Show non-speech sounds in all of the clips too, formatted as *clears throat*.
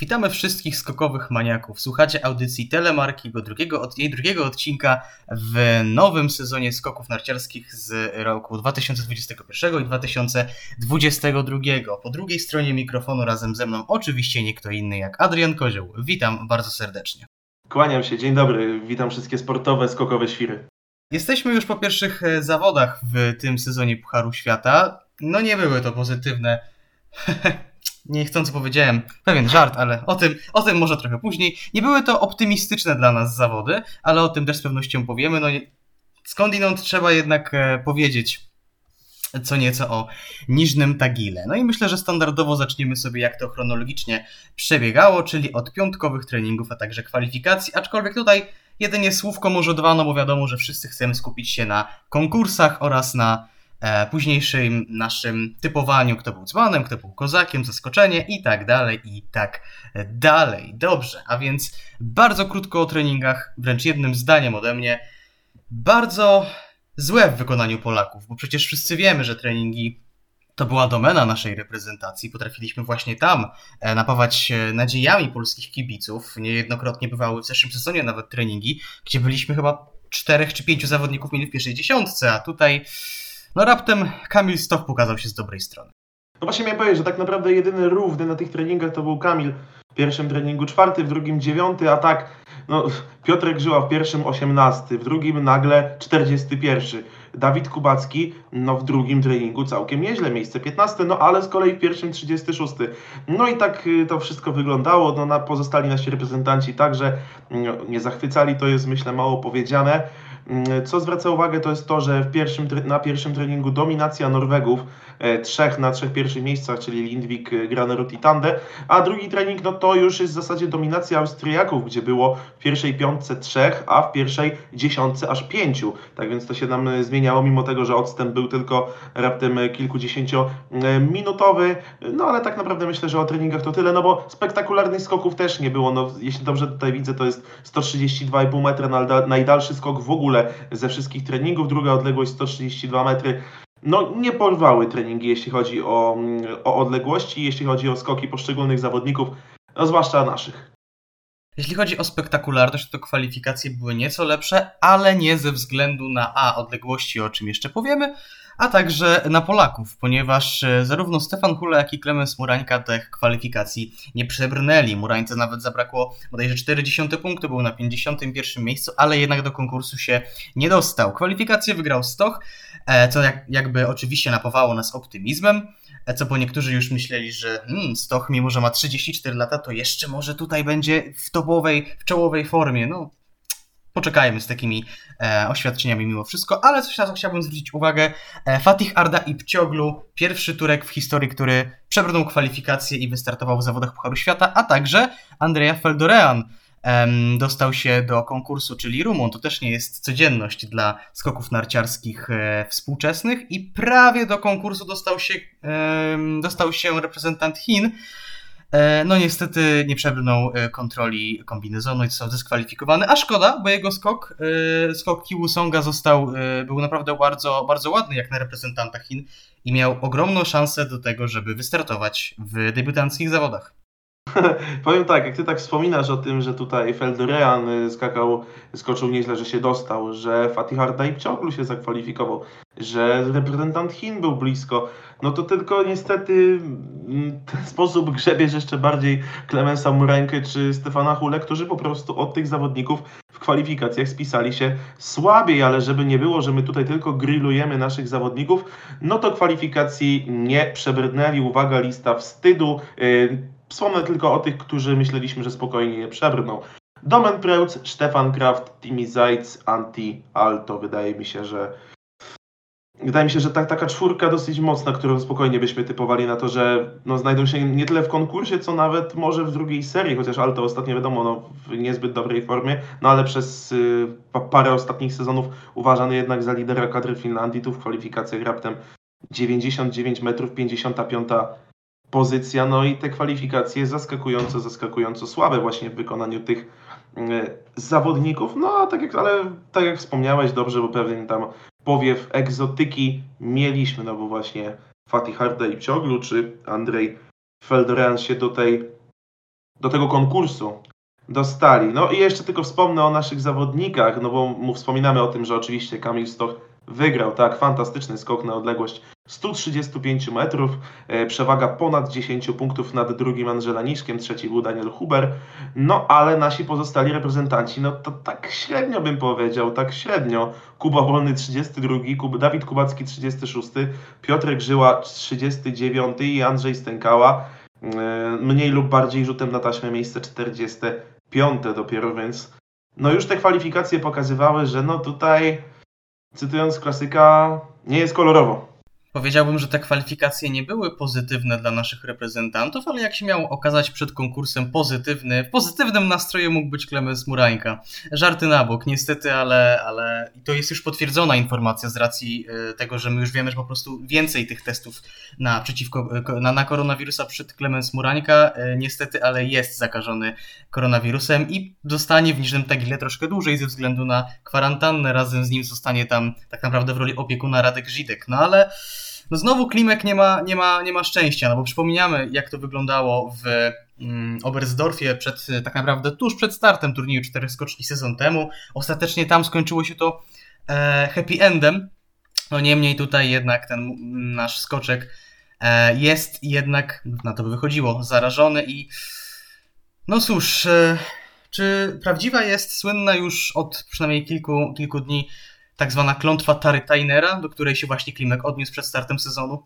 Witamy wszystkich skokowych maniaków. Słuchacie audycji Telemarki, jego drugiego, od, jej drugiego odcinka w nowym sezonie skoków narciarskich z roku 2021 i 2022. Po drugiej stronie mikrofonu razem ze mną oczywiście nie kto inny jak Adrian Kozioł. Witam bardzo serdecznie. Kłaniam się, dzień dobry, witam wszystkie sportowe, skokowe świry. Jesteśmy już po pierwszych e, zawodach w tym sezonie Pucharu Świata. No nie były to pozytywne *laughs* niechcący powiedziałem pewien żart, ale o tym, o tym może trochę później. Nie były to optymistyczne dla nas zawody, ale o tym też z pewnością powiemy. No, skądinąd trzeba jednak e, powiedzieć co nieco o Niżnym Tagile. No i myślę, że standardowo zaczniemy sobie jak to chronologicznie przebiegało, czyli od piątkowych treningów, a także kwalifikacji, aczkolwiek tutaj jedynie słówko może dwa, no bo wiadomo, że wszyscy chcemy skupić się na konkursach oraz na późniejszym naszym typowaniu, kto był dzbanem, kto był kozakiem, zaskoczenie i tak dalej, i tak dalej. Dobrze, a więc bardzo krótko o treningach, wręcz jednym zdaniem ode mnie. Bardzo złe w wykonaniu Polaków, bo przecież wszyscy wiemy, że treningi to była domena naszej reprezentacji. Potrafiliśmy właśnie tam e, napawać nadziejami polskich kibiców. Niejednokrotnie bywały w zeszłym sezonie nawet treningi, gdzie byliśmy chyba czterech czy pięciu zawodników mieli w pierwszej dziesiątce, a tutaj no raptem Kamil Stoch pokazał się z dobrej strony. No właśnie miałem powiedzieć, że tak naprawdę jedyny równy na tych treningach to był Kamil w pierwszym treningu czwarty, w drugim dziewiąty, a tak no, Piotrek Żyła w pierwszym osiemnasty, w drugim nagle czterdziesty pierwszy. Dawid Kubacki no, w drugim treningu całkiem nieźle, miejsce 15, no ale z kolei w pierwszym 36. No i tak y, to wszystko wyglądało, no, na pozostali nasi reprezentanci także no, nie zachwycali, to jest myślę mało powiedziane. Mm, co zwraca uwagę, to jest to, że pierwszym, na pierwszym treningu dominacja Norwegów, e, trzech na trzech pierwszych miejscach, czyli Lindvik, e, Granerud i Tande, a drugi trening no to już jest w zasadzie dominacja Austriaków, gdzie było w pierwszej piątce trzech, a w pierwszej dziesiątce aż pięciu. Tak więc to się nam e, zmieniało, mimo tego, że odstęp był tylko raptem kilkudziesięciominutowy, no ale tak naprawdę myślę, że o treningach to tyle, no bo spektakularnych skoków też nie było, no jeśli dobrze tutaj widzę, to jest 132,5 metra, najdalszy skok w ogóle ogóle ze wszystkich treningów. Druga odległość 132 metry. No, nie porwały treningi, jeśli chodzi o, o odległości, jeśli chodzi o skoki poszczególnych zawodników, no, zwłaszcza naszych. Jeśli chodzi o spektakularność, to kwalifikacje były nieco lepsze, ale nie ze względu na A odległości, o czym jeszcze powiemy, a także na Polaków, ponieważ e, zarówno Stefan Hula, jak i Klemens Murańka tych kwalifikacji nie przebrnęli. Murańce nawet zabrakło bodajże 40 punktu, był na 51 miejscu, ale jednak do konkursu się nie dostał. Kwalifikację wygrał Stoch, e, co jak, jakby oczywiście napawało nas optymizmem, e, co bo niektórzy już myśleli, że hmm, Stoch, mimo że ma 34 lata, to jeszcze może tutaj będzie w topowej, w czołowej formie. No, poczekajmy z takimi e, oświadczeniami mimo wszystko, ale coś na co chciałbym zwrócić uwagę. E, Fatih Arda i Pcioglu, pierwszy Turek w historii, który przebrnął kwalifikacje i wystartował w zawodach Pucharu Świata, a także Andrea Feldorean dostał się do konkursu, czyli Rumun. To też nie jest codzienność dla skoków narciarskich e, współczesnych i prawie do konkursu dostał się, dostał się reprezentant Chin, E, no niestety nie przebrnął e, kontroli kombinezonu i został dyskwalifikowany, a szkoda, bo jego skok, e, skok Kiwu Songa został, był naprawdę bardzo, bardzo ładny jak na reprezentanta Chin i miał ogromną szansę do tego, żeby wystartować w debiutanckich zawodach. *laughs* Powiem tak, jak ty tak wspominasz o tym, że tutaj Feldorean skakał, skoczył nieźle, że się dostał, że Fatih Ardaib ciąglu się zakwalifikował, że reprezentant Chin był blisko, no to tylko niestety mm, ten sposób grzebiesz jeszcze bardziej Klemensa Murańkę czy Stefana Hule, którzy po prostu od tych zawodników w kwalifikacjach spisali się słabiej, ale żeby nie było, że my tutaj tylko grillujemy naszych zawodników, no to kwalifikacji nie przebrnęli. Uwaga, lista wstydu. Y, wspomnę tylko o tych, którzy myśleliśmy, że spokojnie nie przebrną. Domen Preutz, Stefan Kraft, Timi Zajc, Anti Alto. Wydaje mi się, że Wydaje mi się, że ta, taka czwórka dosyć mocna, którą spokojnie byśmy typowali na to, że no, znajdą się nie tyle w konkursie, co nawet może w drugiej serii, chociaż Alto ostatnio wiadomo, no, w niezbyt dobrej formie, no ale przez y, parę ostatnich sezonów uważany jednak za lidera kadry Finlandii, tu w kwalifikacjach raptem 99 metrów, 55 pozycja, no i te kwalifikacje zaskakująco, zaskakująco słabe właśnie w wykonaniu tych y, zawodników, no a tak jak, ale tak jak wspomniałeś dobrze, bo pewnie tam powiew egzotyki mieliśmy, no bo właśnie Fatih Hardej Cioglu czy Andrzej Feldoran się do tej do tego konkursu dostali. No i jeszcze tylko wspomnę o naszych zawodnikach, no bo wspominamy o tym, że oczywiście Kamil Stoch wygrał, tak, fantastyczny skok na odległość 135 metrów, e, przewaga ponad 10 punktów nad drugim Angelaniszkiem, trzeci był Daniel Huber, no ale nasi pozostali reprezentanci, no to tak średnio bym powiedział, tak średnio. Kuba Wolny 32, Kub, Dawid Kubacki 36, Piotrek Żyła 39 i Andrzej Stękała e, mniej lub bardziej rzutem na taśmę miejsce 45 dopiero, więc no już te kwalifikacje pokazywały, że no tutaj cytując klasyka, nie jest kolorowo. Powiedziałbym, że te kwalifikacje nie były pozytywne dla naszych reprezentantów, ale jak się miało okazać przed konkursem pozytywny, w pozytywnym nastroju mógł być Klemens Murańka. Żarty na bok, niestety, ale, ale to jest już potwierdzona informacja z racji e, tego, że my już wiemy, że po prostu więcej tych testów na, przeciwko, na, na koronawirusa przed Klemens Murańka, e, niestety, ale jest zakażony koronawirusem i zostanie w Niżnym Tagile troszkę dłużej ze względu na kwarantannę. Razem z nim zostanie tam tak naprawdę w roli opiekuna Radek Żidek. No ale no znowu Klimek nie ma, nie ma, nie ma szczęścia, no bo przypominamy, jak to wyglądało w mm, Oberstdorfie przed, tak naprawdę tuż przed startem turnieju czterech skoczni sezon temu. Ostatecznie tam skończyło się to e, happy endem. No niemniej tutaj jednak ten nasz skoczek e, jest jednak, na to by wychodziło, zarażony i no cóż, e, czy prawdziwa jest słynna już od przynajmniej kilku, kilku dni tak zwana klątwa Tary Tainera, do której się właśnie Klimek odniósł przed startem sezonu?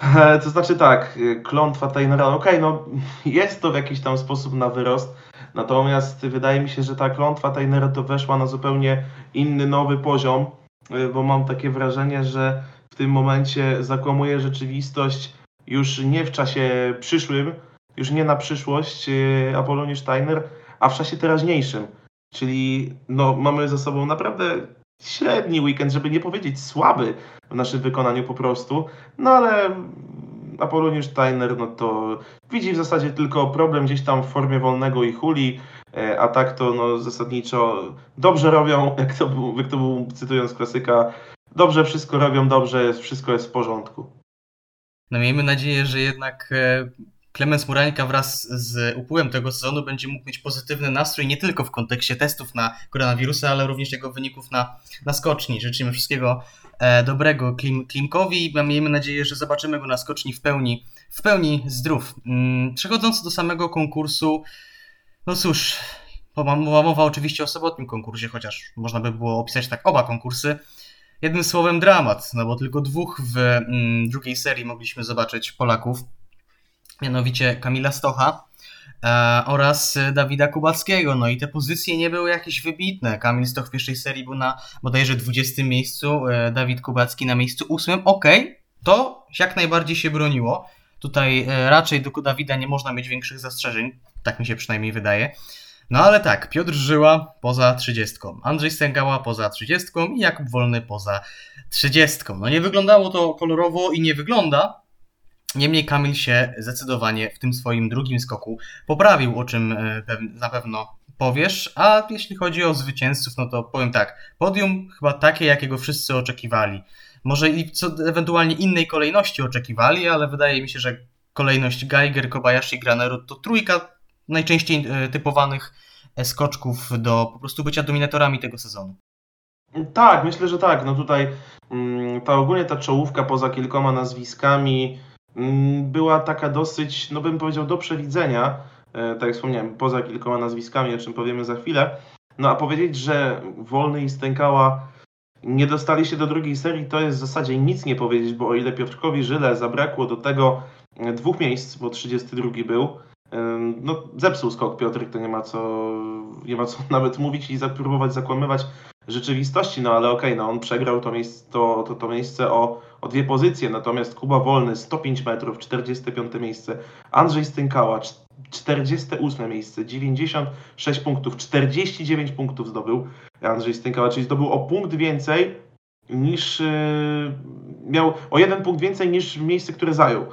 *laughs* To znaczy tak, klątwa Tainera, okej, okay, no jest to w jakiś tam sposób na wyrost, natomiast wydaje mi się, że ta klątwa Tainera to weszła na zupełnie inny, nowy poziom, bo mam takie wrażenie, że w tym momencie zakłamuje rzeczywistość już nie w czasie przyszłym, już nie na przyszłość e, Apolonii Steiner, a w czasie teraźniejszym. Czyli no, mamy za sobą naprawdę średni weekend, żeby nie powiedzieć słaby w naszym wykonaniu po prostu. No ale Apoloniusz Steiner, no to widzi w zasadzie tylko problem gdzieś tam w formie wolnego i huli, e, a tak to no zasadniczo dobrze robią, *laughs* jak to był, jak to był cytując klasyka, dobrze wszystko robią, dobrze, wszystko jest w porządku. No miejmy nadzieję, że jednak e, Klemens Murańka wraz z upływem tego sezonu będzie mógł mieć pozytywny nastrój nie tylko w kontekście testów na koronawirusa, ale również jego wyników na, na skoczni. Życzymy wszystkiego e, dobrego Klim, Klimkowi i miejmy nadzieję, że zobaczymy go na skoczni w pełni, w pełni zdrów. Mm, przechodząc do samego konkursu, no cóż, mowa oczywiście o sobotnim konkursie, chociaż można by było opisać tak oba konkursy. Jednym słowem dramat, no bo tylko dwóch w mm, drugiej serii mogliśmy zobaczyć Polaków mianowicie Kamila Stocha e, oraz Dawida Kubackiego. No i te pozycje nie były jakieś wybitne. Kamil Stoch w pierwszej serii był na bodajże 20 miejscu, e, Dawid Kubacki na miejscu 8. Okej, okay, to jak najbardziej się broniło. Tutaj e, raczej do Dawida nie można mieć większych zastrzeżeń, tak mi się przynajmniej wydaje. No ale tak, Piotr Żyła poza 30, Andrzej Stęgała poza 30 i Jakub Wolny poza 30. No nie wyglądało to kolorowo i nie wygląda, Niemniej Kamil się zdecydowanie w tym swoim drugim skoku poprawił, o czym e, na pewno powiesz. A jeśli chodzi o zwycięzców, no to powiem tak. Podium chyba takie, jakiego wszyscy oczekiwali. Może i co ewentualnie innej kolejności oczekiwali, ale wydaje mi się, że kolejność Geiger, Kobayashi, Graneru to trójka najczęściej e, typowanych e, skoczków do po prostu bycia dominatorami tego sezonu. Tak, myślę, że tak. No tutaj mm, ta ogólnie ta czołówka poza kilkoma nazwiskami była taka dosyć, no bym powiedział, do przewidzenia, e, tak jak wspomniałem, poza kilkoma nazwiskami, o czym powiemy za chwilę. No a powiedzieć, że Wolny i Stękała nie dostali się do drugiej serii, to jest w zasadzie nic nie powiedzieć, bo o ile Piotrkowi Żyle zabrakło do tego e, dwóch miejsc, bo 32 był, e, no zepsuł skok Piotrek, to nie ma co, nie ma co *laughs* nawet mówić i próbować zakłamywać rzeczywistości, no ale okej, okay, no on przegrał to miejsce, to, to, to miejsce o, o dwie pozycje, natomiast Kuba Wolny 105 metrów, 45 miejsce, Andrzej Stynkała 48 miejsce, 96 punktów, 49 punktów zdobył Andrzej Stynkała, czyli zdobył o punkt więcej niż yy, miał o jeden punkt więcej niż miejsce, które zajął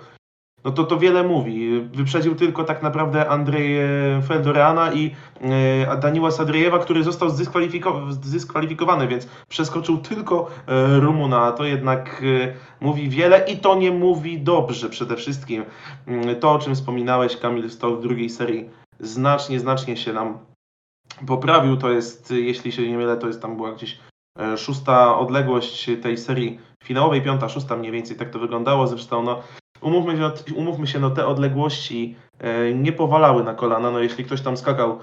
no to to wiele mówi. Wyprzedził tylko tak naprawdę Andrzej Feldoreana i e, Daniła Sadriejewa, który został zdyskwalifikowany, więc przeskoczył tylko e, Rumuna. To jednak e, mówi wiele i to nie mówi dobrze przede wszystkim. Mm, to, o czym wspominałeś, Kamil Stoch w drugiej serii znacznie, znacznie się nam poprawił. To jest, jeśli się nie mylę, to jest tam była gdzieś szósta odległość tej serii finałowej, piąta, szósta mniej więcej tak to wyglądało. Zresztą no, umówmy, się, umówmy się, no te odległości e, nie powalały na kolana. No jeśli ktoś tam skakał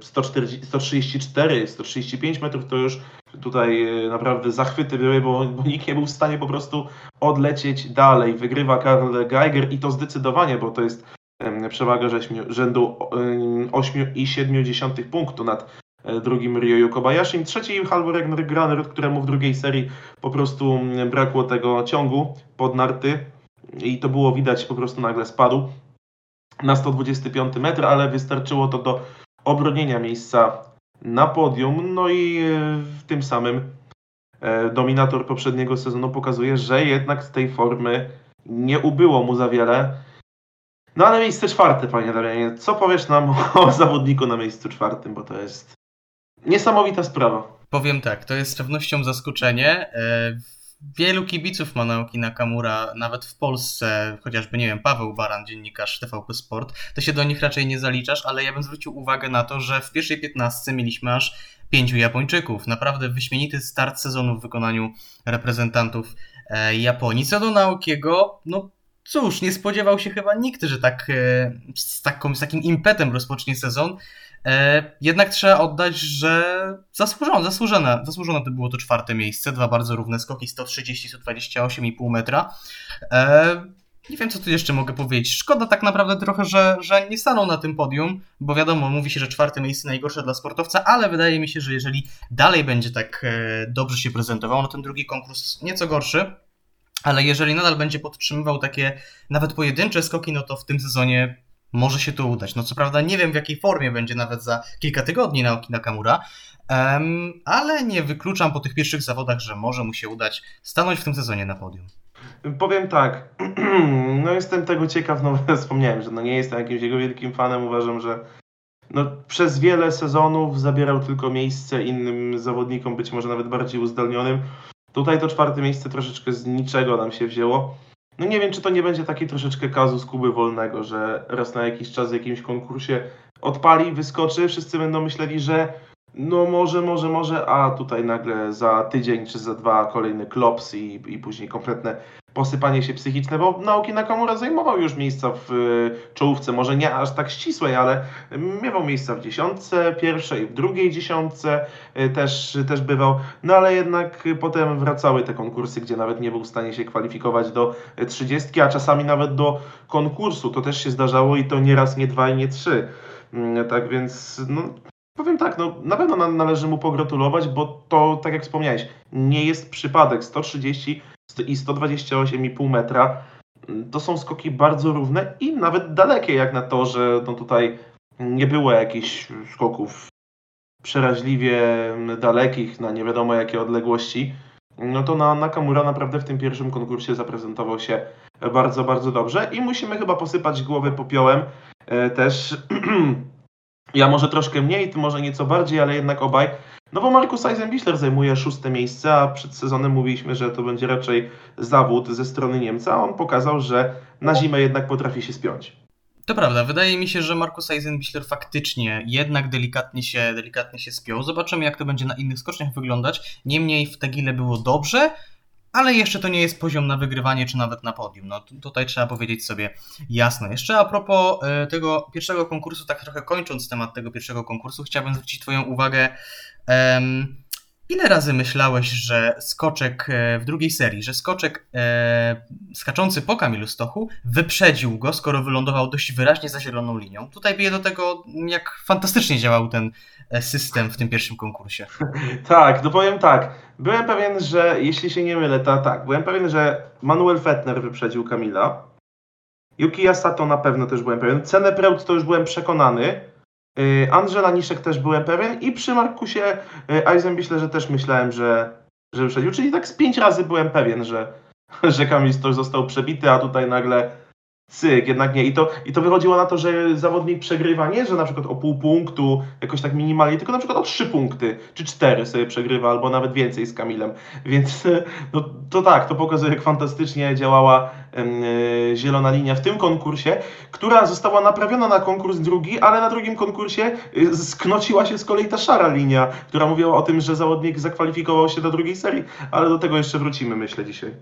140, 134, 135 metrów, to już tutaj e, naprawdę zachwyty były, bo, bo nikt nie był w stanie po prostu odlecieć dalej. Wygrywa Karl Geiger i to zdecydowanie, bo to jest przewaga rzędu 8,7 punktu nad e, drugim Ryoyu Kobayashi. Trzeci Halvor Graner, któremu w drugiej serii po prostu brakło tego ciągu pod narty i to było widać, po prostu nagle spadł na 125 metr, ale wystarczyło to do obronienia miejsca na podium. No i e, w tym samym e, dominator poprzedniego sezonu pokazuje, że jednak z tej formy nie ubyło mu za wiele. No ale miejsce czwarte, panie Damianie. Co powiesz nam o *laughs* zawodniku na miejscu czwartym, bo to jest niesamowita sprawa. Powiem tak, to jest z pewnością zaskoczenie. Wielu kibiców ma Naoki Nakamura, nawet w Polsce, chociażby, nie wiem, Paweł Baran, dziennikarz TVP Sport, to się do nich raczej nie zaliczasz, ale ja bym zwrócił uwagę na to, że w pierwszej piętnastce mieliśmy aż pięciu Japończyków. Naprawdę wyśmienity start sezonu w wykonaniu reprezentantów e, Japonii. Co do Naokiego, no cóż, nie spodziewał się chyba nikt, że tak e, z, taką, z takim impetem rozpocznie sezon. E, jednak trzeba oddać, że zasłużone, zasłużone, zasłużone to było to czwarte miejsce. Dwa bardzo równe skoki, 130-128,5 metra. E, nie wiem, co tu jeszcze mogę powiedzieć. Szkoda tak naprawdę trochę, że, że nie staną na tym podium, bo wiadomo, mówi się, że czwarte miejsce najgorsze dla sportowca, ale wydaje mi się, że jeżeli dalej będzie tak dobrze się prezentował, no ten drugi konkurs nieco gorszy, ale jeżeli nadal będzie podtrzymywał takie nawet pojedyncze skoki, no to w tym sezonie może się to udać. No co prawda nie wiem w jakiej formie będzie nawet za kilka tygodni Naoki Nakamura, um, ale nie wykluczam po tych pierwszych zawodach, że może mu się udać stanąć w tym sezonie na podium. Powiem tak, *clears throat* no jestem tego ciekaw, no *laughs* wspomniałem, że no nie jestem jakimś jego wielkim fanem, uważam, że no, przez wiele sezonów zabierał tylko miejsce innym zawodnikom, być może nawet bardziej uzdolnionym. Tutaj to czwarte miejsce troszeczkę z niczego nam się wzięło. No nie wiem, czy to nie będzie taki troszeczkę kazus Kuby Wolnego, że raz na jakiś czas w jakimś konkursie odpali, wyskoczy, wszyscy będą myśleli, że no może, może, może, a tutaj nagle za tydzień czy za dwa kolejny klops i, i później kompletne posypanie się psychiczne, bo Naoki Nakamura zajmował już miejsca w y, czołówce, może nie aż tak ścisłej, ale miewał miejsca w dziesiątce pierwszej, w drugiej dziesiątce y, też, też bywał, no ale jednak potem wracały te konkursy, gdzie nawet nie był w stanie się kwalifikować do trzydziestki, a czasami nawet do konkursu, to też się zdarzało i to nie raz, nie dwa i nie trzy. Mm, tak więc no, Powiem tak, no na pewno należy mu pogratulować, bo to, tak jak wspomniałeś, nie jest przypadek. 130 i 128,5 metra to są skoki bardzo równe i nawet dalekie, jak na to, że no tutaj nie było jakichś skoków przeraźliwie dalekich na nie wiadomo jakie odległości. No to na Nakamura naprawdę w tym pierwszym konkursie zaprezentował się bardzo, bardzo dobrze i musimy chyba posypać głowę popiołem e, też *clears throat* Ja może troszkę mniej, ty może nieco bardziej, ale jednak obaj. No bo Markus Eisenbichler zajmuje szóste miejsce, a przed sezonem mówiliśmy, że to będzie raczej zawód ze strony Niemca. A on pokazał, że na zimę jednak potrafi się spiąć. To prawda, wydaje mi się, że Markus Eisenbichler faktycznie jednak delikatnie się, delikatnie się spiął. Zobaczymy, jak to będzie na innych skoczniach wyglądać. Niemniej w Tagile było dobrze, ale jeszcze to nie jest poziom na wygrywanie czy nawet na podium. No tutaj trzeba powiedzieć sobie jasno. Jeszcze a propos e, tego pierwszego konkursu, tak trochę kończąc temat tego pierwszego konkursu, chciałbym zwrócić Twoją uwagę. Ile razy myślałeś, że skoczek e, w drugiej serii, że skoczek e, skaczący po Kamilu Stochu wyprzedził go, skoro wylądował dość wyraźnie za zieloną linią? Tutaj bije do tego, jak fantastycznie działał ten E, system w tym pierwszym konkursie. *laughs* tak, no powiem tak. Byłem pewien, że jeśli się nie mylę, to tak, byłem pewien, że Manuel Fettner wyprzedził Kamila. Yuki Yasato na pewno też byłem pewien. Cenę Preut to już byłem przekonany. Y, Andrzej Laniszek też byłem pewien i przy Markusie y, Eisenbichler, że też myślałem, że, że wyprzedził. Czyli tak z pięć razy byłem pewien, że, *laughs* że Kamil Stoch został przebity, a tutaj nagle cyk, jednak nie. I to, I to wychodziło na to, że zawodnik przegrywa nie, że na przykład o pół punktu, jakoś tak minimalnie, tylko na przykład o trzy punkty, czy cztery sobie przegrywa, albo nawet więcej z Kamilem. *laughs* Więc no, to tak, to pokazuje, jak fantastycznie działała yy, zielona linia w tym konkursie, która została naprawiona na konkurs drugi, ale na drugim konkursie yy, sknociła się z kolei ta szara linia, która mówiła o tym, że zawodnik zakwalifikował się do drugiej serii, ale do tego jeszcze wrócimy, myślę, dzisiaj.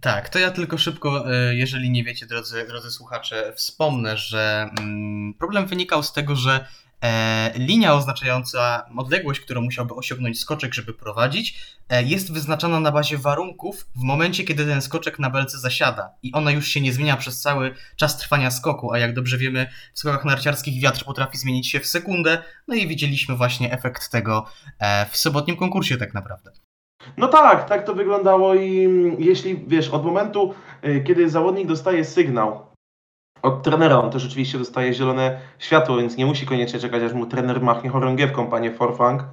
Tak, to ja tylko szybko, e, jeżeli nie wiecie, drodzy, drodzy słuchacze, wspomnę, że mm, problem wynikał z tego, że e, linia oznaczająca odległość, którą musiałby osiągnąć skoczek, żeby prowadzić, e, jest wyznaczana na bazie warunków w momencie, kiedy ten skoczek na belce zasiada i ona już się nie zmienia przez cały czas trwania skoku, a jak dobrze wiemy, w skokach narciarskich wiatr potrafi zmienić się w sekundę, no i widzieliśmy właśnie efekt tego w sobotnim konkursie tak naprawdę. No tak, tak to wyglądało i mm, jeśli, wiesz, od momentu, y, kiedy zawodnik dostaje sygnał od trenera, on też oczywiście dostaje zielone światło, więc nie musi koniecznie czekać, aż mu trener machnie chorągiewką, panie Forfang.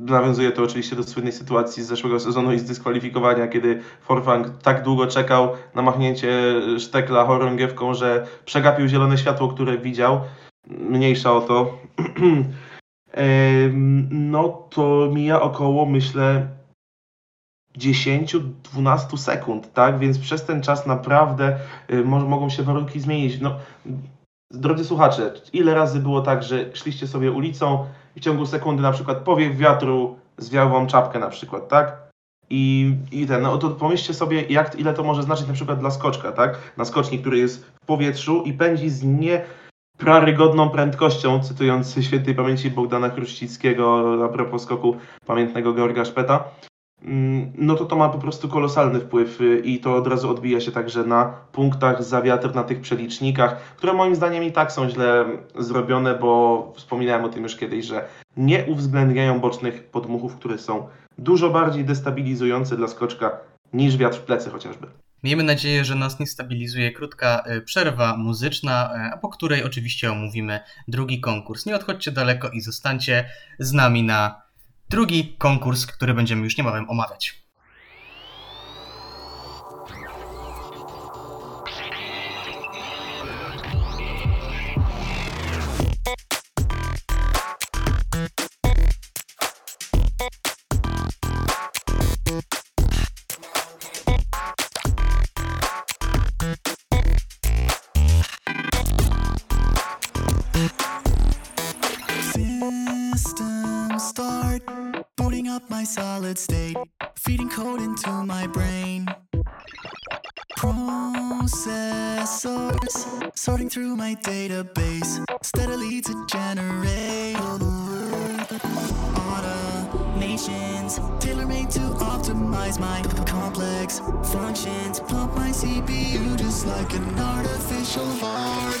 Nawiązuje to oczywiście do słynnej sytuacji z zeszłego sezonu i z dyskwalifikowania, kiedy Forfang tak długo czekał na machnięcie sztekla chorągiewką, że przegapił zielone światło, które widział. Mniejsza o to. *clears throat* no to mija około, myślę, 10-12 sekund, tak? Więc przez ten czas naprawdę y, mogą się warunki zmienić. No, drodzy słuchacze, ile razy było tak, że szliście sobie ulicą i w ciągu sekundy na przykład powiew wiatru zwiał wam czapkę na przykład, tak? I, i ten, no to pomyślcie sobie, jak, ile to może znaczyć na przykład dla skoczka, tak? Na skoczni, który jest w powietrzu i pędzi z nie prarygodną prędkością, cytując świętej pamięci Bogdana Kruścickiego a propos skoku pamiętnego Georga Szpeta. Mm, no to to ma po prostu kolosalny wpływ y, i to od razu odbija się także na punktach za wiatr, na tych przelicznikach, które moim zdaniem i tak są źle zrobione, bo wspominałem o tym już kiedyś, że nie uwzględniają bocznych podmuchów, które są dużo bardziej destabilizujące dla skoczka niż wiatr w plecy chociażby. Miejmy nadzieję, że nas nie stabilizuje krótka y, przerwa muzyczna, y, po której oczywiście omówimy drugi konkurs. Nie odchodźcie daleko i zostańcie z nami na drugi konkurs, który będziemy już niebawem omawiać. Database, steadily to generate automations tailor-made to optimize my complex functions. Pump my CPU just like an artificial heart.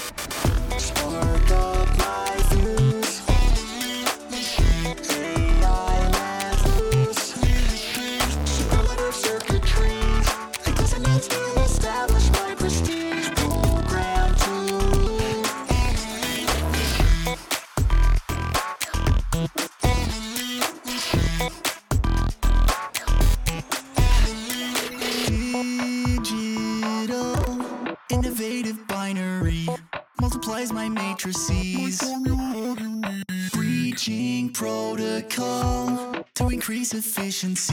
patience.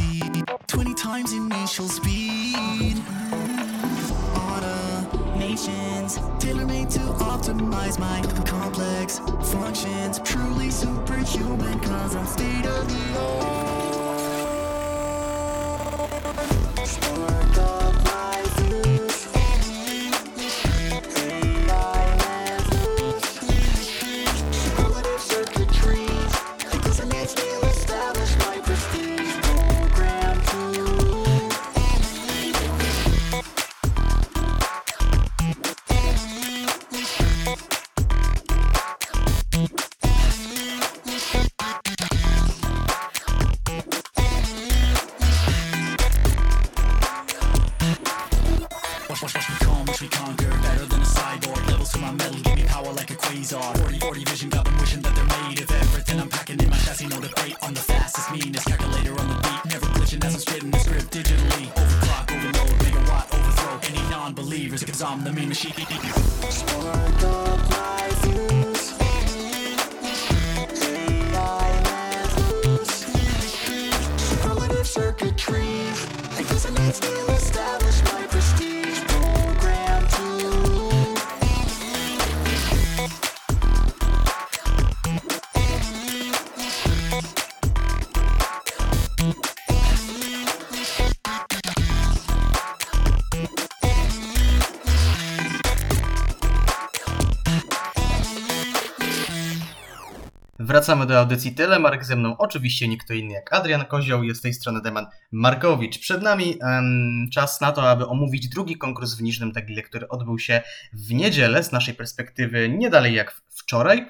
Wracamy do audycji Telemark. Ze mną oczywiście nie kto inny jak Adrian Kozioł, jest z tej strony Deman Markowicz. Przed nami em, czas na to, aby omówić drugi konkurs w Niżnym Tagile, który odbył się w niedzielę, z naszej perspektywy nie dalej jak wczoraj.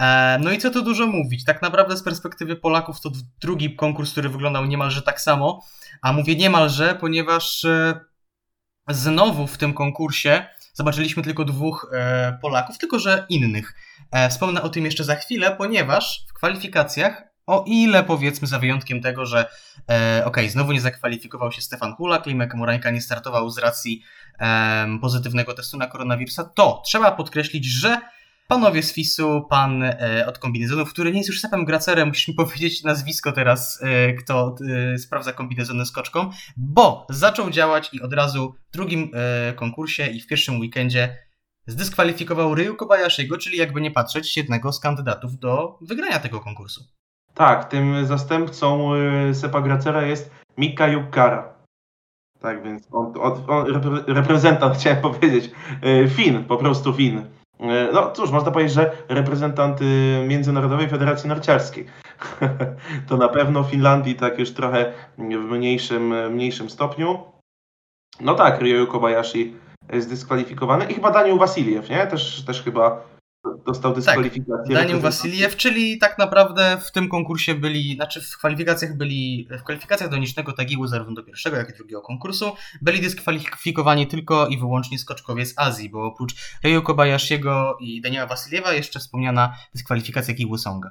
E, no i co tu dużo mówić, tak naprawdę z perspektywy Polaków to drugi konkurs, który wyglądał niemalże tak samo, a mówię niemalże, ponieważ e, znowu w tym konkursie zobaczyliśmy tylko dwóch e, Polaków, tylko że innych. E, Wspomnę o tym jeszcze za chwilę, ponieważ w kwalifikacjach, o ile powiedzmy za wyjątkiem tego, że e, okej, znowu nie zakwalifikował się Stefan Hula, Klimek Morańka nie startował z racji pozytywnego testu na koronawirusa, to trzeba podkreślić, że panowie z FIS-u, pan e, od kombinezonów, który nie jest już Sepem Gracerem, musisz mi *laughs* powiedzieć nazwisko teraz, e, kto e, sprawdza kombinezony skoczką, bo zaczął działać i od razu w drugim e, konkursie i w pierwszym weekendzie zdyskwalifikował Ryu Kobayashiego, czyli jakby nie patrzeć, jednego z kandydatów do wygrania tego konkursu. Tak, tym zastępcą y, Sepa Gracera jest Mika Yukkara. Tak więc on, on, on repre- reprezentant, *laughs* chciałem powiedzieć, y, Fin, po prostu Fin. Y, No cóż, można powiedzieć, że reprezentant Międzynarodowej Federacji Narciarskiej. *laughs* to na pewno Finlandii tak już trochę w mniejszym, mniejszym stopniu. No tak, Ryo Kobayashi jest dyskwalifikowany i chyba Daniel Wasiliew, nie? Też, też chyba dostał dyskwalifikację. Daniel reprezentacji. Wasiliew, czyli tak naprawdę w tym konkursie byli, znaczy w kwalifikacjach byli, w kwalifikacjach do nicznego tagiłu zarówno do pierwszego, jak i drugiego konkursu byli dyskwalifikowani tylko i wyłącznie skoczkowie z Azji, bo oprócz Ryo Kobayashiego i Daniela Wasiliewa jeszcze wspomniana dyskwalifikacja Kiwu Songa.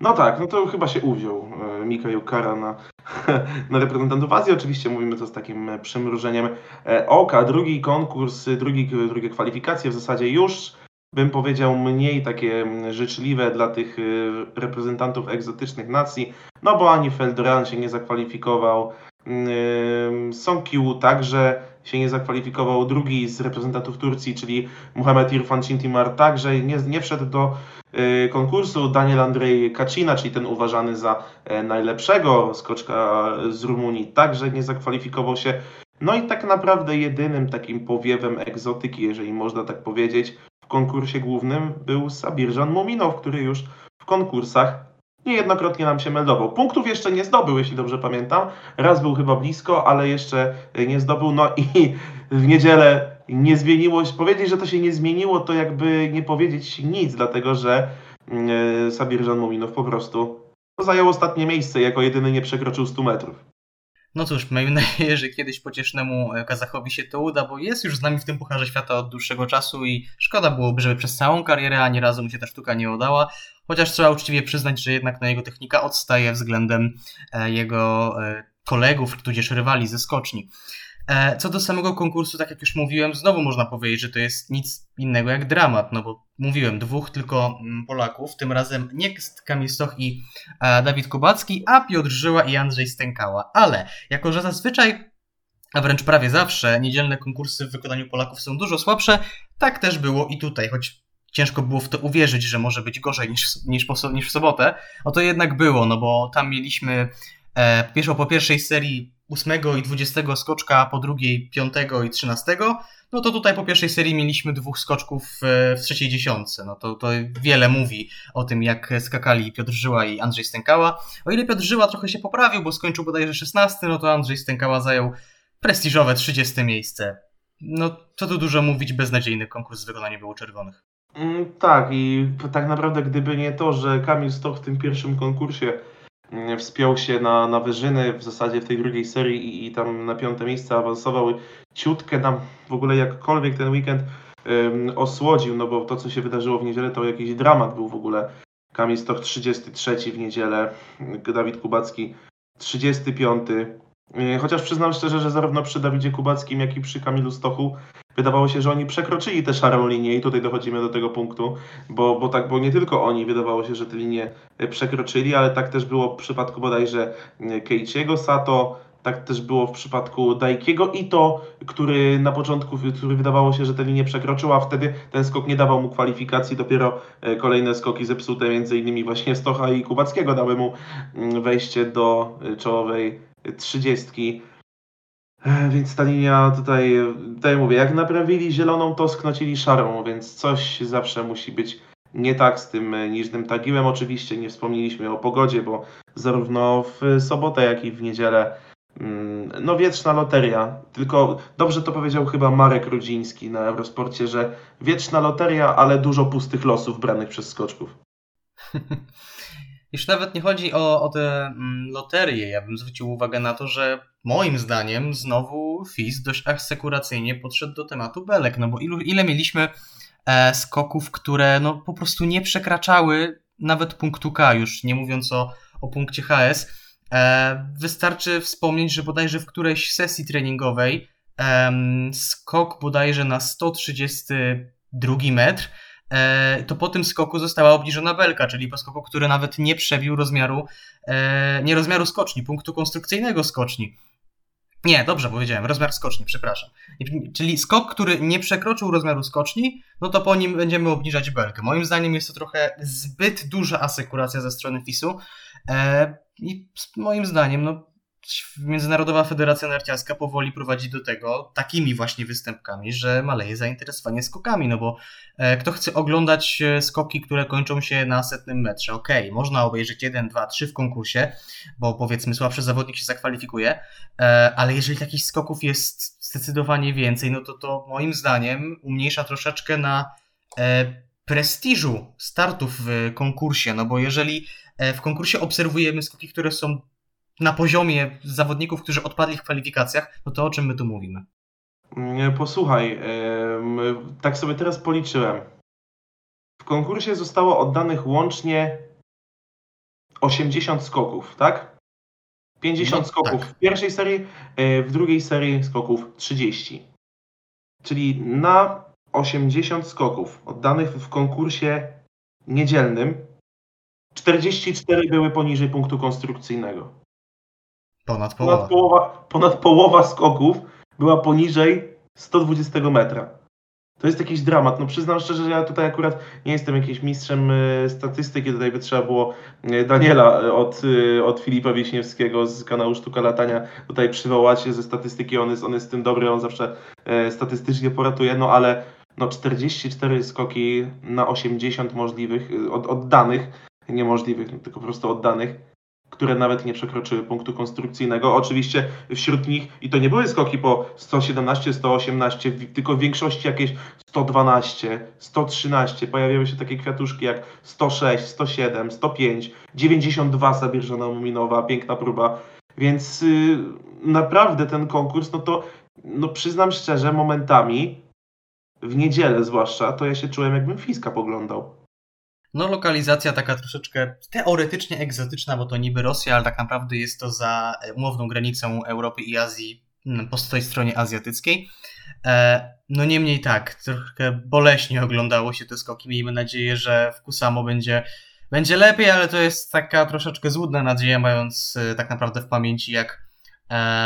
No tak, no to chyba się uwziął e, Mika Jukara na, *laughs* na reprezentantów Azji. Oczywiście mówimy to z takim e, przymrużeniem e, oka. Drugi konkurs, drugi, drugie kwalifikacje w zasadzie już bym powiedział mniej takie mm, życzliwe dla tych e, reprezentantów egzotycznych nacji, no bo ani Feldoran się nie zakwalifikował, Ym, Song Kiu także się nie zakwalifikował, drugi z reprezentantów Turcji, czyli Muhammed Irfan Cintimar także nie, nie wszedł do y, konkursu. Daniel Andrzej Kacina, czyli ten uważany za e, najlepszego skoczka z Rumunii, także nie zakwalifikował się. No i tak naprawdę jedynym takim powiewem egzotyki, jeżeli można tak powiedzieć, konkursie głównym był Sabirżan Muminow, który już w konkursach niejednokrotnie nam się meldował. Punktów jeszcze nie zdobył, jeśli dobrze pamiętam. Raz był chyba blisko, ale jeszcze nie zdobył. No i *laughs* w niedzielę nie zmieniło się. Powiedzieć, że to się nie zmieniło, to jakby nie powiedzieć nic, dlatego że yy, Sabirżan Muminow po prostu zajął ostatnie miejsce, jako jedyny nie przekroczył 100 metrów. No cóż, miejmy *laughs* nadzieję, że kiedyś pociesznemu e, Kazachowi się to uda, bo jest już z nami w tym Pucharze Świata od dłuższego czasu i szkoda byłoby, żeby przez całą karierę ani razu mu się ta sztuka nie udała. Chociaż trzeba uczciwie przyznać, że jednak na jego technika odstaje względem e, jego e, kolegów, tudzież rywali ze skoczni. E, Co do samego konkursu, tak jak już mówiłem, znowu można powiedzieć, że to jest nic innego jak dramat, no bo mówiłem, dwóch tylko mm, Polaków, tym razem nie Kamil Stoch i e, Dawid Kubacki, a Piotr Żyła i Andrzej Stękała. Ale jako, że zazwyczaj, a wręcz prawie zawsze, niedzielne konkursy w wykonaniu Polaków są dużo słabsze, tak też było i tutaj, choć ciężko było w to uwierzyć, że może być gorzej niż, niż, niż w sobotę, no to jednak było, no bo tam mieliśmy e, po pierwszej serii 8 i 20 skoczka, po drugiej 5 i 13, no to tutaj po pierwszej serii mieliśmy dwóch skoczków e, w trzeciej dziesiątce. No to, to wiele mówi o tym, jak skakali Piotr Żyła i Andrzej Stękała. O ile Piotr Żyła trochę się poprawił, bo skończył bodajże 16, no to Andrzej Stękała zajął prestiżowe 30 miejsce. No, co tu dużo mówić, beznadziejny konkurs w wykonaniu było czerwonych. Mm, tak, i tak naprawdę gdyby nie to, że Kamil Stoch w tym pierwszym konkursie wspiął się na, na wyżyny w zasadzie w tej drugiej serii i, i tam na piąte miejsce awansował, ciutkę nam w ogóle jakkolwiek ten weekend ym, osłodził, no bo to co się wydarzyło w niedzielę to jakiś dramat był w ogóle. Kamil Stoch 33 w niedzielę, Dawid Kubacki 35, Yy, Chociaż przyznam szczerze, że zarówno przy Dawidzie Kubackim, jak i przy Kamilu Stochu wydawało się, że oni przekroczyli tę szarą linię i tutaj dochodzimy do tego punktu, bo, bo tak, bo nie tylko oni wydawało się, że tę linię y, przekroczyli, ale tak też było w przypadku bodajże y, Keiichiego Sato, tak też było w przypadku Daikiego Ito, który na początku, który wydawało się, że tę linię przekroczył, a wtedy ten skok nie dawał mu kwalifikacji, dopiero e, kolejne skoki zepsute, między innymi właśnie Stocha i Kubackiego dały mu mm, wejście do e, czołowej trzydziestki. E, Więc ta linia tutaj, jak mówię, jak naprawili zieloną, to sknocili szarą, więc coś zawsze musi być nie tak z tym niżnym tagiłem. Oczywiście nie wspomnieliśmy o pogodzie, bo zarówno w sobotę, jak i w niedzielę mm, no wieczna loteria. Tylko dobrze to powiedział chyba Marek Rudziński na Eurosporcie, że wieczna loteria, ale dużo pustych losów branych przez skoczków. *laughs* Już nawet nie chodzi o, o te mm, loterie. Ja bym zwrócił uwagę na to, że moim zdaniem znowu FIS dość asekuracyjnie podszedł do tematu belek, no bo ilu, ile mieliśmy e, skoków, które no po prostu nie przekraczały nawet punktu K, już nie mówiąc o, o punkcie HS. E, wystarczy wspomnieć, że bodajże w którejś sesji treningowej em, skok bodajże na 132 metr e, to po tym skoku została obniżona belka, czyli po skoku, który nawet nie przebił rozmiaru, e, nie rozmiaru skoczni, punktu konstrukcyjnego skoczni. Nie, dobrze powiedziałem, rozmiar skoczni, przepraszam. Czyli skok, który nie przekroczył rozmiaru skoczni, no to po nim będziemy obniżać belkę. Moim zdaniem jest to trochę zbyt duża asekuracja ze strony FIS-u e, i moim zdaniem, no Międzynarodowa Federacja Narciarska powoli prowadzi do tego takimi właśnie występkami, że maleje zainteresowanie skokami, no bo e, kto chce oglądać e, skoki, które kończą się na setnym metrze, okej, okay, można obejrzeć 1, 2, 3 w konkursie, bo powiedzmy słabszy zawodnik się zakwalifikuje, e, ale jeżeli takich skoków jest zdecydowanie więcej, no to to moim zdaniem umniejsza troszeczkę na prestiżu startów w konkursie, no bo jeżeli w konkursie obserwujemy skoki, które są na poziomie zawodników, którzy odpadli w kwalifikacjach, no to o czym my tu mówimy? Posłuchaj, tak sobie teraz policzyłem. W konkursie zostało oddanych łącznie 80 skoków, tak? 50 No, skoków tak. w pierwszej serii, e, w drugiej serii skoków 30. Czyli na 80 skoków oddanych w konkursie niedzielnym 44 były poniżej punktu konstrukcyjnego. Ponad połowa. Ponad połowa, ponad połowa skoków była poniżej 120 metra. To jest jakiś dramat. No przyznam szczerze, że ja tutaj akurat nie jestem jakimś mistrzem e, statystyki. Tutaj by trzeba było e, Daniela e, od, od Filipa Wieśniewskiego z kanału Sztuka Latania tutaj przywołać ze statystyki. On jest, on jest tym dobry, on zawsze statystycznie poratuje, no ale no 44 skoki na 80 możliwych, od, oddanych, niemożliwych, no, tylko po prostu oddanych które nawet nie przekroczyły punktu konstrukcyjnego. Oczywiście wśród nich, i to nie były skoki po 117, 118, w- tylko w większości jakieś 112, 113. Pojawiały się takie kwiatuszki jak 106, 107, 105, 92 Sabierzana Muminowa, piękna próba. Więc y, naprawdę ten konkurs, no to no przyznam szczerze, momentami, w niedzielę zwłaszcza, to ja się czułem jakbym Fiska poglądał. No, lokalizacja taka troszeczkę teoretycznie egzotyczna, bo to niby Rosja, ale tak naprawdę jest to za e, umowną granicą Europy i Azji, mm, po tej stronie azjatyckiej. E, No niemniej tak, trochę boleśnie oglądało się te skoki. Miejmy nadzieję, że w Kusamo będzie, będzie lepiej, ale to jest taka troszeczkę złudna nadzieja, mając e, tak naprawdę w pamięci, jak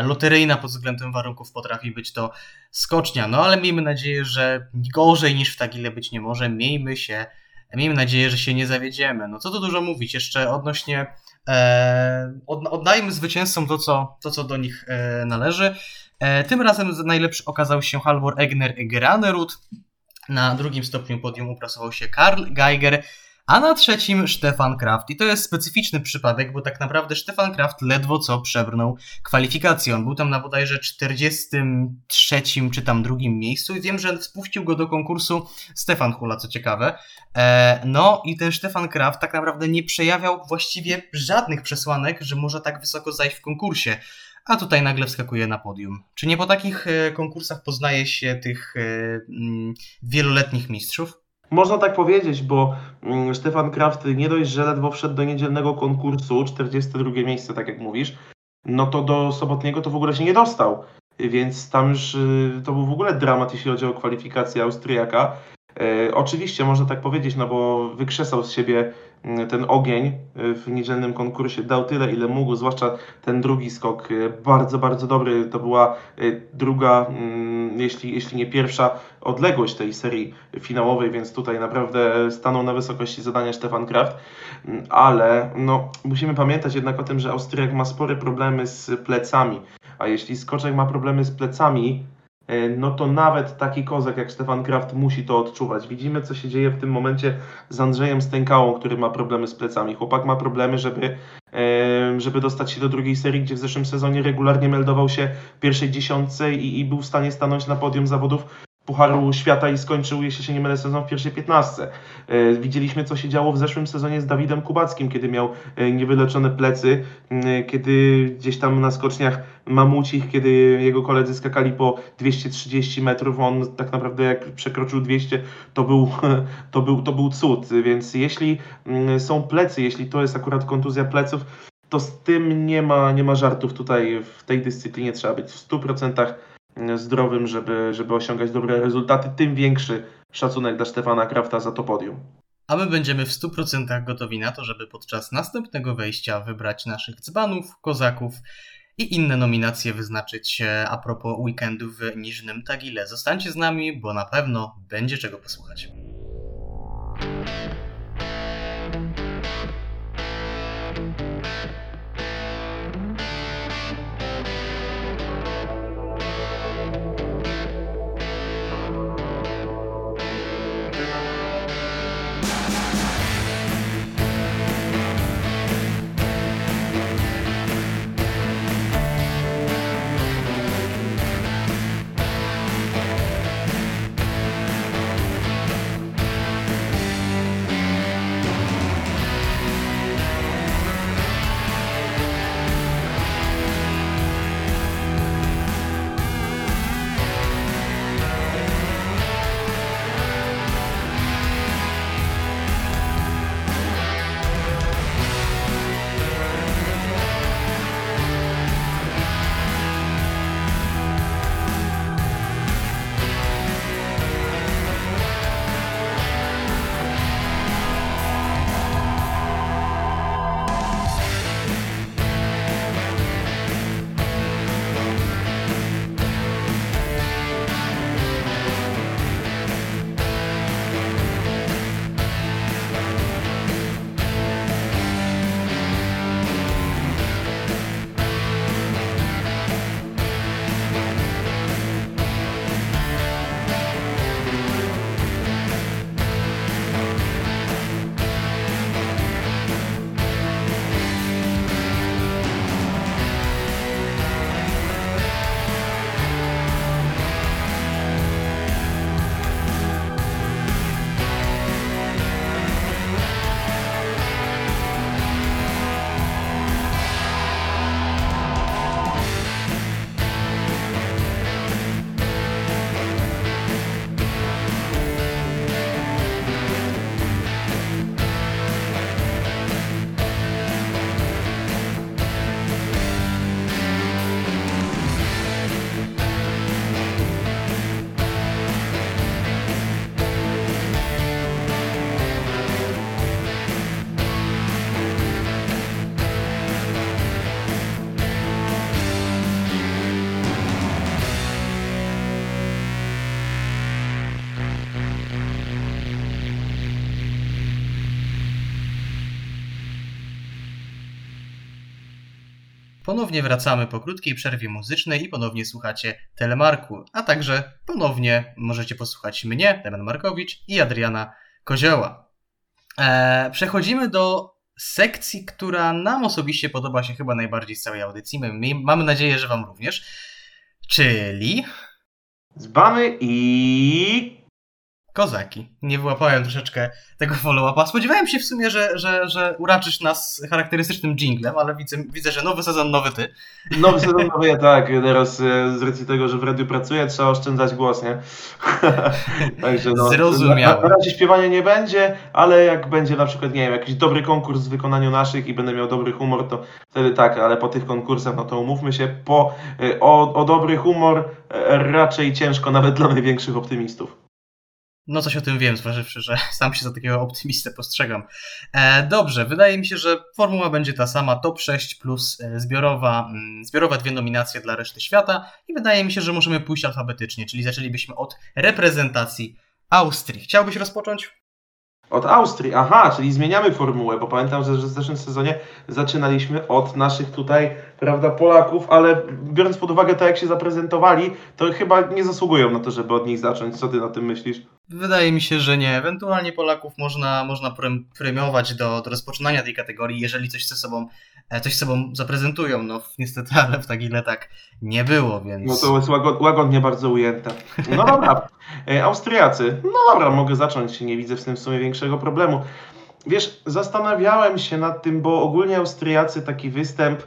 loteryjna pod względem warunków potrafi być to skocznia. No ale miejmy nadzieję, że gorzej niż w Tagile być nie może. Miejmy się Miejmy nadzieję, że się nie zawiedziemy. No co tu dużo mówić, jeszcze odnośnie. E, od, oddajmy zwycięzcom to co, to, co do nich e, należy. E, tym razem najlepszy okazał się Halvor Egner Granerud. Na drugim stopniu podium uprasował się Karl Geiger, a na trzecim Stefan Kraft. I to jest specyficzny przypadek, bo tak naprawdę Stefan Kraft ledwo co przebrnął kwalifikację. On był tam na bodajże 43 czy tam drugim miejscu i wiem, że spuścił go do konkursu Stefan Hula, co ciekawe. E, no i ten Stefan Kraft tak naprawdę nie przejawiał właściwie żadnych przesłanek, że może tak wysoko zajść w konkursie. A tutaj nagle wskakuje na podium. Czy nie po takich e, konkursach poznaje się tych e, mm, wieloletnich mistrzów? Można tak powiedzieć, bo mm, Stefan Kraft nie dość, że ledwo wszedł do niedzielnego konkursu, 42 miejsce, tak jak mówisz, no to do sobotniego to w ogóle się nie dostał. Więc tam już y, to był w ogóle dramat, jeśli chodzi o kwalifikację Austriaka. E, oczywiście można tak powiedzieć, no bo wykrzesał z siebie mm, ten ogień y, w niedzielnym konkursie, dał tyle, ile mógł, zwłaszcza ten drugi skok, y, bardzo, bardzo dobry. To była druga, mm, jeśli, jeśli nie pierwsza, odległość tej serii finałowej, więc tutaj naprawdę stanął na wysokości zadania Stefan Kraft. Mm, Ale no, musimy pamiętać jednak o tym, że Austriak ma spore problemy z plecami. A jeśli skoczek ma problemy z plecami, e, no to nawet taki kozak jak Stefan Kraft musi to odczuwać. Widzimy, co się dzieje w tym momencie z Andrzejem Stękałą, który ma problemy z plecami. Chłopak ma problemy, żeby, e, żeby dostać się do drugiej serii, gdzie w zeszłym sezonie regularnie meldował się w pierwszej dziesiątce i, i był w stanie stanąć na podium zawodów Pucharu Świata i skończył, jeśli się nie mylę, sezon w pierwszej piętnastce. E, Widzieliśmy, co się działo w zeszłym sezonie z Dawidem Kubackim, kiedy miał e, niewyleczone plecy, kiedy gdzieś tam na skoczniach mamucich, kiedy jego koledzy skakali po 230 metrów, on tak naprawdę jak przekroczył 200, to był, *laughs* to był, to był cud. Więc jeśli są plecy, jeśli to jest akurat kontuzja pleców, to z tym nie ma, nie ma żartów tutaj w tej dyscyplinie. Trzeba być w 100% zdrowym, żeby, żeby osiągać dobre rezultaty. Tym większy szacunek dla Stefana Krafta za to podium. A my będziemy w 100% gotowi na to, żeby podczas następnego wejścia wybrać naszych dzbanów, kozaków i inne nominacje wyznaczyć e, a propos weekendu w Niżnym Tagile. Zostańcie z nami, bo na pewno będzie czego posłuchać. Ponownie wracamy po krótkiej przerwie muzycznej i ponownie słuchacie Telemarku, a także ponownie możecie posłuchać mnie, Damian Markowicz i Adriana Kozioła. Eee, przechodzimy do sekcji, która nam osobiście podoba się chyba najbardziej z całej audycji. My, my, mamy nadzieję, że Wam również. Czyli Dzbany i Kozaki. Nie wyłapałem troszeczkę tego follow-upa. Spodziewałem się w sumie, że, że, że uraczysz nas charakterystycznym jinglem, ale widzę, widzę, że nowy sezon, nowy ty. Nowy sezon, nowy ja tak. Teraz e, z racji tego, że w radiu pracuję, trzeba oszczędzać głos, nie? *laughs* Także no. Zrozumiałem. Na, na razie śpiewania nie będzie, ale jak będzie na przykład, nie wiem, jakiś dobry konkurs w wykonaniu naszych i będę miał dobry humor, to wtedy tak, ale po tych konkursach, no to umówmy się, po, e, o, o dobry humor e, raczej ciężko nawet dla największych optymistów. No coś o tym wiem, zważywszy, że *laughs* sam się za takiego optymistę postrzegam. E, dobrze, wydaje mi się, że formuła będzie ta sama, top 6 plus e, zbiorowa, mm, zbiorowe dwie nominacje dla reszty świata i wydaje mi się, że możemy pójść alfabetycznie, czyli zaczęlibyśmy od reprezentacji Austrii. Chciałbyś rozpocząć? Od Austrii, aha, czyli zmieniamy formułę, bo pamiętam, że w zeszłym sezonie zaczynaliśmy od naszych tutaj, prawda, Polaków, ale biorąc pod uwagę to, jak się zaprezentowali, to chyba nie zasługują na to, żeby od nich zacząć. Co ty na tym myślisz? Wydaje mi się, że nie. Ewentualnie Polaków można, można prem- premiować do, do rozpoczynania tej kategorii, jeżeli coś ze sobą, e, coś sobą zaprezentują. No niestety, *laughs* ale w Tagile tak nie było, więc... No to jest łagod, łagodnie bardzo ujęte. No dobra, *laughs* e, Austriacy. No dobra, mogę zacząć, nie widzę w tym w sumie większego problemu. Wiesz, zastanawiałem się nad tym, bo ogólnie Austriacy taki występ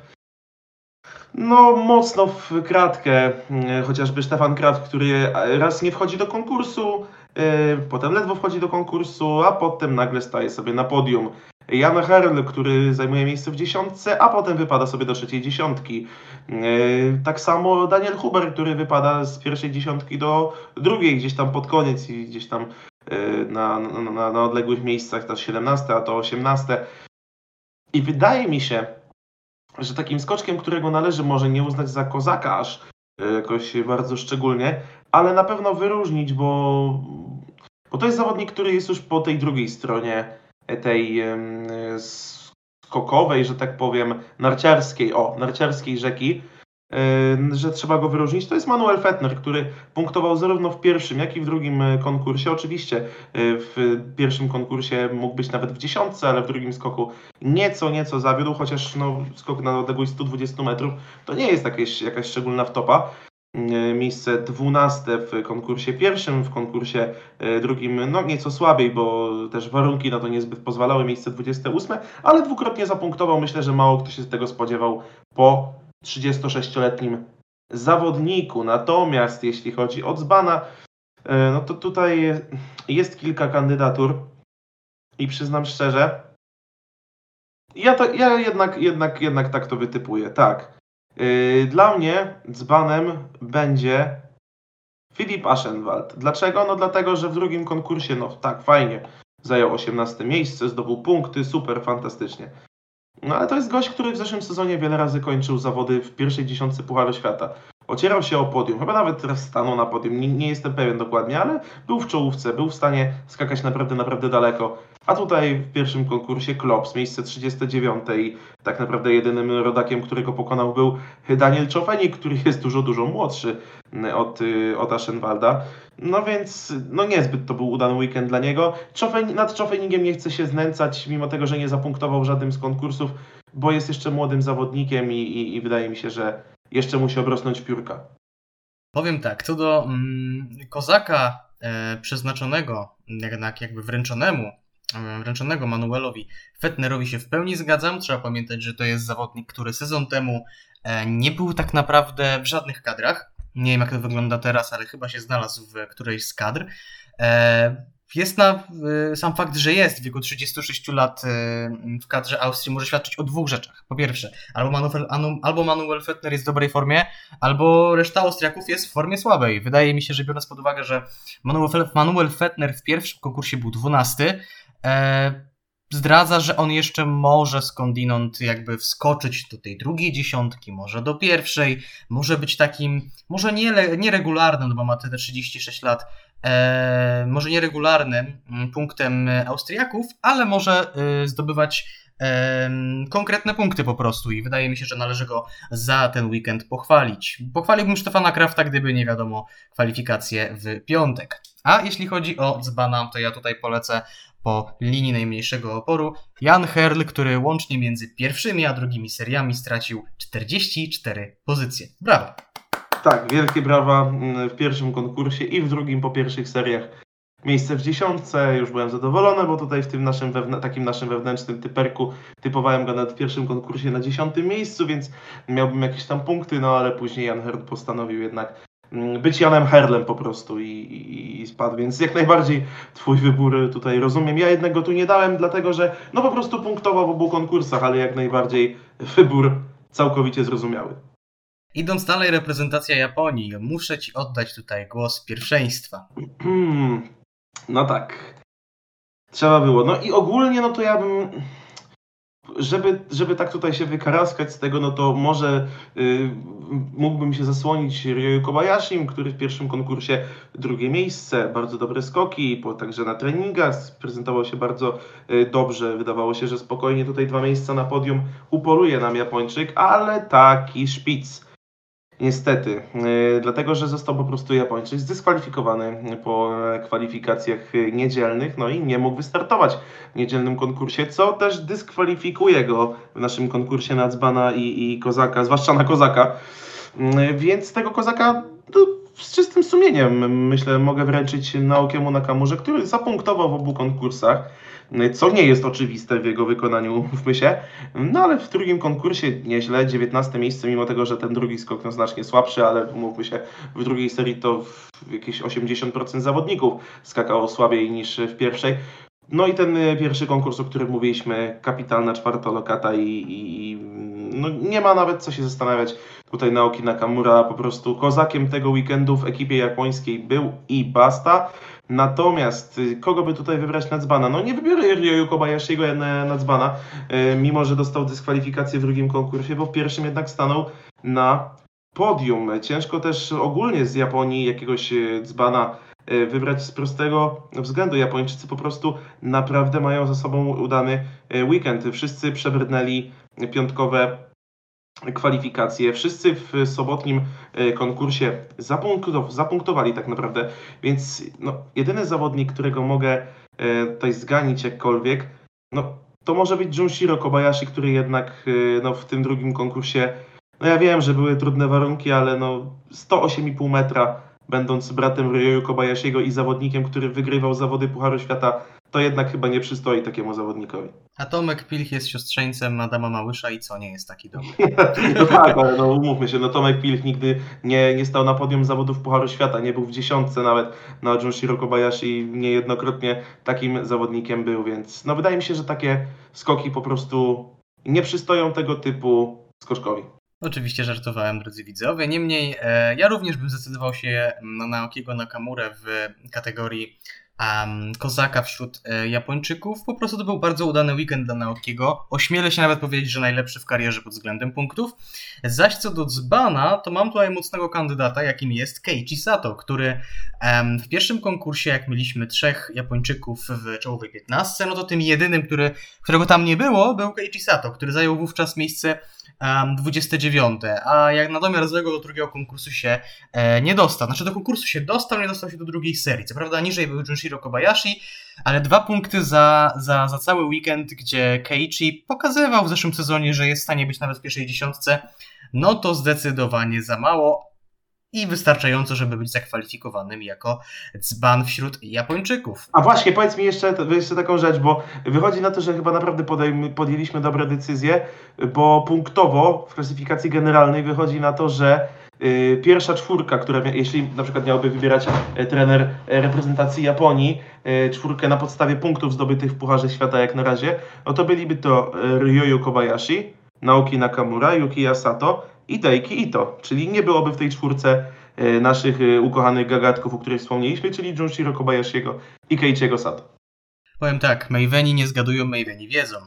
no mocno w kratkę, mm, chociażby Stefan Krat, który raz nie wchodzi do konkursu, yy, potem ledwo wchodzi do konkursu, a potem nagle staje sobie na podium. Jan Herl, który zajmuje miejsce w dziesiątce, a potem wypada sobie do trzeciej dziesiątki. Yy, tak samo Daniel Huber, który wypada z pierwszej dziesiątki do drugiej gdzieś tam pod koniec i gdzieś tam na, na, na, na odległych miejscach, to 17, a to 18. I wydaje mi się, że takim skoczkiem, którego należy może nie uznać za kozaka aż e, jakoś bardzo szczególnie, ale na pewno wyróżnić, bo, bo to jest zawodnik, który jest już po tej drugiej stronie tej skokowej, że tak powiem, narciarskiej, o, narciarskiej rzeki, że trzeba go wyróżnić. To jest Manuel Fettner, który punktował zarówno w pierwszym, jak i w drugim e, konkursie. Oczywiście e, w pierwszym konkursie mógł być nawet w dziesiątce, ale w drugim skoku nieco, nieco zawiódł, chociaż no, skok na odległość 120 metrów to nie jest jakieś, jakaś szczególna wtopa. E, Miejsce 12 w konkursie pierwszym, w konkursie drugim no nieco słabiej, bo też warunki na to niezbyt pozwalały, miejsce 28, ale dwukrotnie zapunktował. Myślę, że mało kto się z tego spodziewał po 36-letnim zawodniku. Natomiast jeśli chodzi o Dzbana, e, no to tutaj jest kilka kandydatur i przyznam szczerze, ja, to, ja jednak, jednak, jednak tak to wytypuję, tak. Yy, Dla mnie dzbanem będzie Filip Aschenwald. Dlaczego? No dlatego, że w drugim konkursie, no tak, fajnie, zajął 18 miejsce, zdobył punkty, super, fantastycznie. No ale to jest gość, który w zeszłym sezonie wiele razy kończył zawody w pierwszej dziesiątce Pucharu Świata. Ocierał się o podium, chyba nawet teraz stanął na podium, nie, nie jestem pewien dokładnie, ale był w czołówce, był w stanie skakać naprawdę, naprawdę daleko. A tutaj w pierwszym konkursie Klops, miejsce 39 i tak naprawdę jedynym rodakiem, którego pokonał był Daniel Czofenik, który jest dużo, dużo młodszy od, y, od Aschenwalda. No więc no niezbyt to był udany weekend dla niego. Czofen, nad Czofenigiem nie chce się znęcać, mimo tego, że nie zapunktował w żadnym z konkursów, bo jest jeszcze młodym zawodnikiem i, i, i wydaje mi się, że jeszcze musi obrosnąć piórka. Powiem tak, co do mm, kozaka e, przeznaczonego, jednak jakby wręczonemu, e, wręczonego Manuelowi Fettnerowi się w pełni zgadzam. Trzeba pamiętać, że to jest zawodnik, który sezon temu e, nie był tak naprawdę w żadnych kadrach. Nie wiem jak to wygląda teraz, ale chyba się znalazł w którejś z kadr. E, jest na y, sam fakt, że jest w wieku 36 lat y, w kadrze Austrii może świadczyć o dwóch rzeczach. Po pierwsze, albo Manuel, anu- albo Manuel Fettner jest w dobrej formie, albo reszta Austriaków jest w formie słabej. Wydaje mi się, że biorąc pod uwagę, że Manuel, Manuel Fettner w pierwszym konkursie był 12, e, zdradza, że on jeszcze może skądinąd jakby wskoczyć do tej drugiej dziesiątki, może do pierwszej, może być takim, może nieregularnym, no bo ma te 36 lat, może nieregularnym mm, punktem e, Austriaków, ale może e, zdobywać e, konkretne punkty po prostu i wydaje mi się, że należy go za ten weekend pochwalić. Pochwaliłbym Stefana Krafta, gdyby nie wiadomo kwalifikacje w piątek. A jeśli chodzi o dzbana, to ja tutaj polecę po linii najmniejszego oporu Jan Herl, który łącznie między pierwszymi a drugimi seriami stracił 44 pozycje. Brawo! Tak, wielkie brawa mm, w pierwszym konkursie i w drugim po pierwszych seriach miejsce w dziesiątce, już byłem zadowolony, bo tutaj w tym naszym takim naszym wewnętrznym typerku typowałem go nawet w pierwszym konkursie na dziesiątym miejscu, więc miałbym jakieś tam punkty, no ale później Jan Herd postanowił jednak mm, być Janem Herlem po prostu i, i, i spadł, więc jak najbardziej twój wybór tutaj rozumiem. Ja jednego tu nie dałem, dlatego że no po prostu punktował w obu konkursach, ale jak najbardziej wybór całkowicie zrozumiały. Idąc dalej, reprezentacja Japonii. Muszę ci oddać tutaj głos pierwszeństwa. Hmm, no tak. Trzeba było. No i ogólnie, no to ja bym. Żeby, żeby tak tutaj się wykaraskać z tego, no to może y, mógłbym się zasłonić Ryoyu Kobayashim, który w pierwszym konkursie drugie miejsce, bardzo dobre skoki, po, także na treningach prezentował się bardzo y, dobrze. Wydawało się, że spokojnie tutaj dwa miejsca na podium uporuje nam Japończyk, ale taki szpic. Niestety, yy, dlatego że został po prostu Japończyk zdyskwalifikowany po e, kwalifikacjach e, niedzielnych, no i nie mógł wystartować w niedzielnym konkursie, co też dyskwalifikuje go w naszym konkursie na Dzbana i, i Kozaka, zwłaszcza na Kozaka. Yy, Więc tego Kozaka no, z czystym sumieniem, myślę, mogę wręczyć Naokiemu Nakamurze, który zapunktował w obu konkursach co nie jest oczywiste w jego wykonaniu, mówmy się. No ale w drugim konkursie nieźle, 19 miejsce, mimo tego, że ten drugi skok no, znacznie słabszy, ale mówmy się, w drugiej serii to w jakieś 80% zawodników skakało słabiej niż w pierwszej. No i ten y, pierwszy konkurs, o którym mówiliśmy, kapitalna czwartolokata i, i i, no, nie ma nawet co się zastanawiać. Tutaj Naoki Nakamura po prostu kozakiem tego weekendu w ekipie japońskiej był i basta. Natomiast y, kogo by tutaj wybrać na dzbana? No nie wybiorę Ryoyu Kobayashiego na, na dzbana, y, mimo że dostał dyskwalifikację w drugim konkursie, bo w pierwszym jednak stanął na podium. Ciężko też ogólnie z Japonii jakiegoś y, dzbana wybrać z prostego względu. Japończycy po prostu naprawdę mają za sobą udany weekend. Wszyscy przebrnęli piątkowe kwalifikacje. Wszyscy w sobotnim e, konkursie zapunktow- zapunktowali tak naprawdę, więc no, jedyny zawodnik, którego mogę e, tutaj zganić jakkolwiek, no, to może być Junshiro Kobayashi, który jednak e, no, w tym drugim konkursie, no ja wiem, że były trudne warunki, ale no 108,5 metra, będąc bratem Ryoyu Kobayashiego i zawodnikiem, który wygrywał zawody Pucharu Świata, to jednak chyba nie przystoi takiemu zawodnikowi. A Tomek Pilch jest siostrzeńcem Adama Małysza i co, nie jest taki dobry. *laughs* No tak, ale no umówmy się, no Tomek Pilch nigdy nie, nie stał na podium zawodów Pucharu Świata, nie był w dziesiątce nawet na Junshiro Kobayashi niejednokrotnie takim zawodnikiem był, więc no wydaje mi się, że takie skoki po prostu nie przystoją tego typu skoczkowi. Oczywiście żartowałem, drodzy widzowie. Niemniej e, ja również bym zdecydował się na Naokiego Nakamurę w kategorii um, kozaka wśród e, Japończyków. Po prostu to był bardzo udany weekend dla Naokiego. Ośmielę się nawet powiedzieć, że najlepszy w karierze pod względem punktów. Zaś co do Dzbana, to mam tutaj mocnego kandydata, jakim jest Keiichi Sato, który em, w pierwszym konkursie, jak mieliśmy trzech Japończyków w czołowej 15, no to tym jedynym, który, którego tam nie było, był Keiichi Sato, który zajął wówczas miejsce em, 29, a jak na domiar złego do drugiego konkursu się e, nie dostał. Znaczy do konkursu się dostał, nie dostał się do drugiej serii. Co prawda niżej był Junshiro Kobayashi, ale dwa punkty za, za, za cały weekend, gdzie Keiichi pokazywał w zeszłym sezonie, że jest w stanie być nawet w pierwszej dziesiątce, no to zdecydowanie za mało i wystarczająco, żeby być zakwalifikowanym jako dzban wśród Japończyków. A właśnie, powiedz mi jeszcze, jeszcze taką rzecz, bo wychodzi na to, że chyba naprawdę podejm- podjęliśmy dobre decyzje, bo punktowo w klasyfikacji generalnej wychodzi na to, że pierwsza czwórka, która, jeśli na przykład miałby wybierać e, trener e, reprezentacji Japonii, e, czwórkę na podstawie punktów zdobytych w Pucharze Świata jak na razie, no to byliby to Ryoyu Kobayashi, Naoki Nakamura, Yukiya Sato i Daiki Ito, czyli nie byłoby w tej czwórce naszych ukochanych gagatków, o których wspomnieliśmy, czyli Junshiro Kobayashiego i Keiichiego Sato. Powiem tak, Mayweni nie zgadują, Mayweni wiedzą.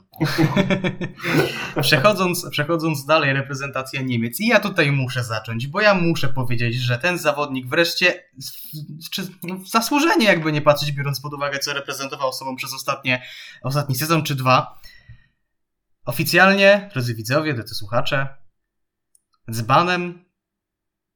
*laughs* przechodząc, przechodząc dalej, reprezentacja Niemiec. I ja tutaj muszę zacząć, bo ja muszę powiedzieć, że ten zawodnik wreszcie, czy no, zasłużenie jakby nie patrzeć, biorąc pod uwagę, co reprezentował sobą przez ostatnie, ostatni sezon czy dwa. Oficjalnie, drodzy widzowie, drodzy słuchacze, dzbanem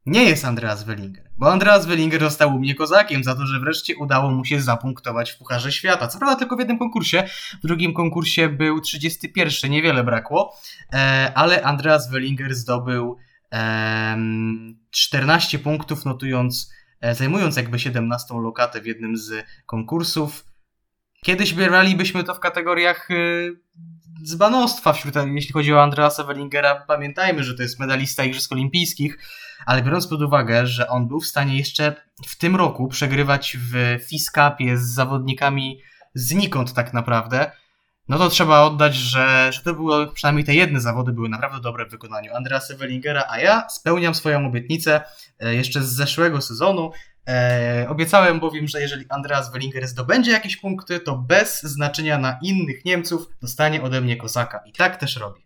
nie jest Andreas Wellinger, bo Andreas Wellinger został u mnie kozakiem za to, że wreszcie udało mu się zapunktować w Pucharze Świata. Co prawda tylko w jednym konkursie, w drugim konkursie był 31, niewiele brakło, e, ale Andreas Wellinger zdobył em, 14 punktów, notując e, zajmując jakby 17 lokatę w jednym z konkursów. Kiedyś bralibyśmy to w kategoriach e, dzbanostwa, wśród, jeśli chodzi o Andreasa Wellingera. Pamiętajmy, że to jest medalista Igrzysk Olimpijskich, ale biorąc pod uwagę, że on był w stanie jeszcze w tym roku przegrywać w Fiskapie z zawodnikami znikąd tak naprawdę, no to trzeba oddać, że, że to było, przynajmniej te jedne zawody były naprawdę dobre w wykonaniu Andreasa Wellingera, a ja spełniam swoją obietnicę e, jeszcze z zeszłego sezonu. E, obiecałem bowiem, że jeżeli Andreas Wellinger zdobędzie jakieś punkty, to bez znaczenia na innych Niemców dostanie ode mnie kozaka. I tak też robi.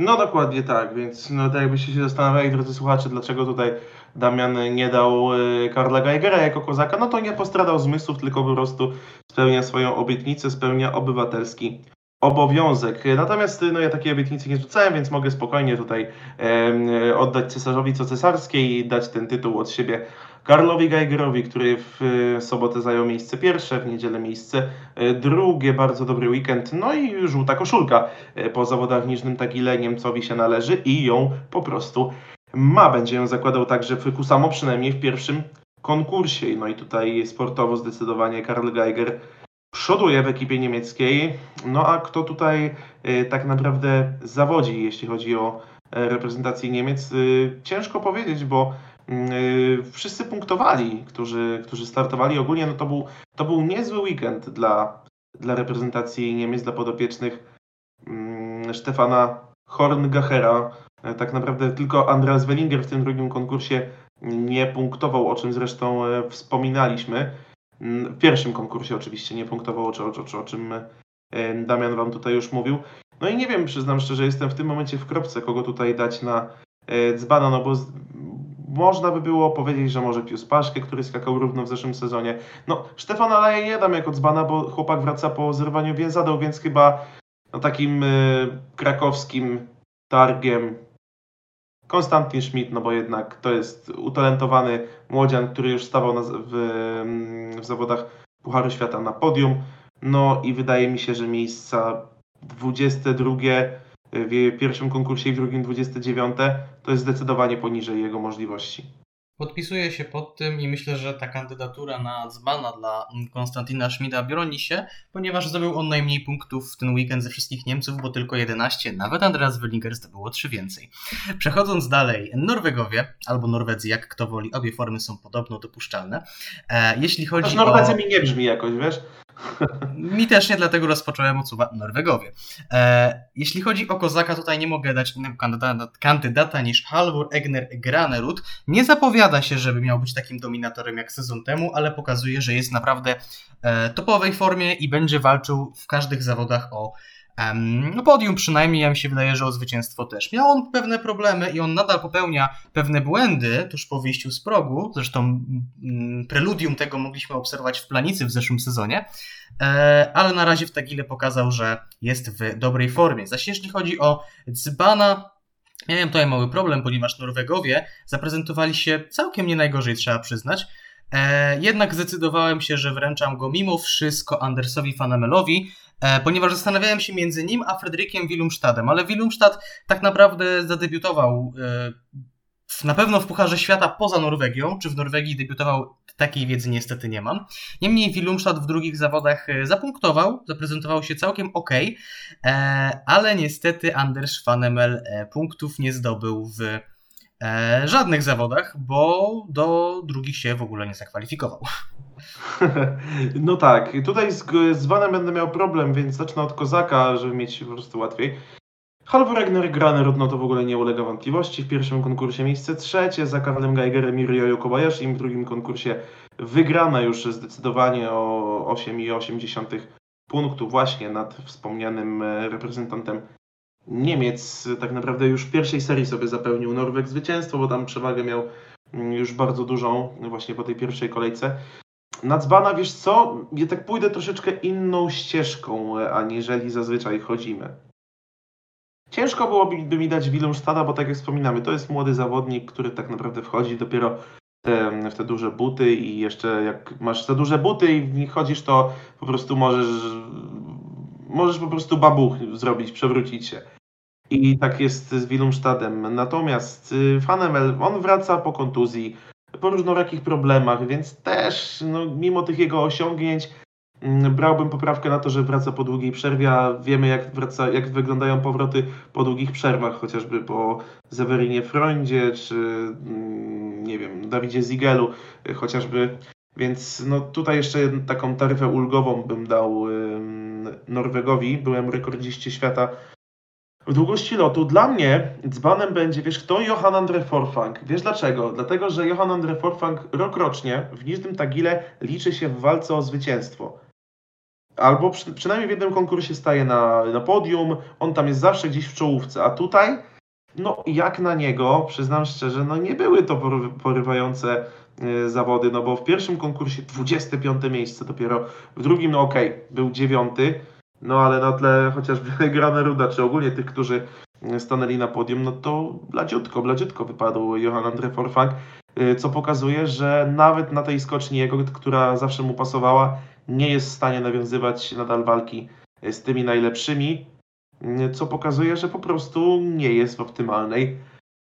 No dokładnie tak, więc no tak jakbyście się zastanawiali, drodzy słuchacze, dlaczego tutaj Damian nie dał y, Karla Geigera jako kozaka, no to nie postradał zmysłów, tylko po prostu spełnia swoją obietnicę, spełnia obywatelski obowiązek. Natomiast no ja takiej obietnicy nie rzucałem, więc mogę spokojnie tutaj em, oddać cesarzowi co cesarskie i dać ten tytuł od siebie Karlowi Geigerowi, który w y, sobotę zajął miejsce pierwsze, w niedzielę miejsce y, drugie, bardzo dobry weekend, no i żółta koszulka y, po zawodach Niżnym Tagile Niemcowi się należy i ją po prostu ma. Będzie ją zakładał także w Kusamo, przynajmniej w pierwszym konkursie. No i tutaj sportowo zdecydowanie Karl Geiger przoduje w ekipie niemieckiej. No a kto tutaj tak naprawdę zawodzi, jeśli chodzi o e, reprezentację Niemiec? Ciężko powiedzieć, bo wszyscy punktowali, którzy, którzy startowali. Ogólnie no to, był, to był niezły weekend dla, dla reprezentacji Niemiec, dla podopiecznych mm, Stefana Horngachera. E, Tak naprawdę tylko Andreas Wellinger w tym drugim konkursie nie punktował, o czym zresztą e, wspominaliśmy. Mm, W pierwszym konkursie oczywiście nie punktował, o, o, o, czym e, Damian Wam tutaj już mówił. No i nie wiem, przyznam szczerze, jestem w tym momencie w kropce, kogo tutaj dać na dzbana, no bo można by było powiedzieć, że może Pius Paszkę, który skakał równo w zeszłym sezonie. No, Stefana Laje nie dam jako dzbana, bo chłopak wraca po zerwaniu więzadeł, więc chyba no, takim e, krakowskim targiem Konstantin Schmidt, no bo jednak to jest utalentowany młodzian, który już stawał na, w, w zawodach Pucharu Świata na podium. No i wydaje mi się, że miejsca 22 w pierwszym konkursie i w drugim 29 to jest zdecydowanie poniżej jego możliwości. Podpisuję się pod tym i myślę, że ta kandydatura na dzbana dla Konstantina Schmida broni się, ponieważ zdobył on najmniej punktów w ten weekend ze wszystkich Niemców, bo tylko 11, nawet Andreas Wellinger zdobyło 3 więcej. Przechodząc dalej, Norwegowie, albo Norwedzy, jak kto woli, obie formy są podobno dopuszczalne. E, jeśli chodzi Choć o... Norwezy mi nie brzmi jakoś, wiesz? Mi też nie, dlatego rozpocząłem od słowa Norwegowie. E, jeśli chodzi o Kozaka, tutaj nie mogę dać innego kandydata, kandydata niż Halvor Egner Granerud. Nie zapowiada się, żeby miał być takim dominatorem jak sezon temu, ale pokazuje, że jest naprawdę e, topowej formie i będzie walczył w każdych zawodach o no podium przynajmniej, ja mi się wydaje, że o zwycięstwo też. Miał on pewne problemy i on nadal popełnia pewne błędy tuż po wyjściu z progu, zresztą preludium tego mogliśmy obserwować w Planicy w zeszłym sezonie, e, ale na razie w Tagile pokazał, że jest w dobrej formie. Zaś jeśli chodzi o Dzbana, miałem tutaj mały problem, ponieważ Norwegowie zaprezentowali się całkiem nie najgorzej, trzeba przyznać. E, jednak zdecydowałem się, że wręczam go mimo wszystko Andersowi Fanamelowi, ponieważ zastanawiałem się między nim a Fredrykiem Willumstadem, ale Willumstad tak naprawdę zadebiutował e, na pewno w Pucharze Świata poza Norwegią. Czy w Norwegii debiutował, takiej wiedzy niestety nie mam. Niemniej Willumstad w drugich zawodach e, zapunktował, zaprezentował się całkiem ok, e, ale niestety Anders Fanemel e, punktów nie zdobył w e, żadnych zawodach, bo do drugich się w ogóle nie zakwalifikował. *laughs* No tak, tutaj z, z Vanem będę miał problem, więc zacznę od Kozaka, żeby mieć po prostu łatwiej. Halvor Ragnar Granerud, no to w ogóle nie ulega wątpliwości. W pierwszym konkursie miejsce trzecie, za Karlem Geigerem i Ryoyo Kobayashi. W drugim konkursie wygrana już zdecydowanie o 8,8 punktów właśnie nad wspomnianym e, reprezentantem Niemiec. Tak naprawdę już w pierwszej serii sobie zapełnił Norweg zwycięstwo, bo tam przewagę miał mm, już bardzo dużą właśnie po tej pierwszej kolejce. Na dzbana, wiesz co, ja tak pójdę troszeczkę inną ścieżką, e, aniżeli zazwyczaj chodzimy. Ciężko byłoby by mi dać Willumstada, bo tak jak wspominamy, to jest młody zawodnik, który tak naprawdę wchodzi dopiero te, w te duże buty i jeszcze jak masz te duże buty i w nich chodzisz, to po prostu możesz możesz po prostu babuch zrobić, przewrócić się. I tak jest z Willumstadem. Natomiast y, Fanemel, on wraca po kontuzji. po różnorakich problemach, więc też no, mimo tych jego osiągnięć mm, brałbym poprawkę na to, że wraca po długiej przerwie, a wiemy jak, wraca, jak wyglądają powroty po długich przerwach, chociażby po Zewerinie Freundzie, czy mm, nie wiem, Dawidzie Zigelu y, chociażby. Więc no, tutaj jeszcze taką taryfę ulgową bym dał Norwegowi. Byłem rekordziście świata długości lotu. Dla mnie dzbanem będzie, wiesz kto? Johan Andre Forfang. Wiesz dlaczego? Dlatego, że Johan Andre Forfang rok rocznie w Niżnym Tagile liczy się w walce o zwycięstwo. Albo przy, przynajmniej w jednym konkursie staje na, na podium, on tam jest zawsze gdzieś w czołówce, a tutaj, no jak na niego, przyznam szczerze, no nie były to pory- porywające y, zawody, no bo w pierwszym konkursie 25 miejsce dopiero, w drugim, no okej, był dziewiąty, no ale na tle chociażby *laughs* Grana Ruda, czy ogólnie tych, którzy stanęli na podium, no to bladziutko, bladziutko wypadł Johan Andre Forfang, y, co pokazuje, że nawet na tej skoczni jego, która zawsze mu pasowała, nie jest w stanie nawiązywać nadal walki y, z tymi najlepszymi, y, co pokazuje, że po prostu nie jest w optymalnej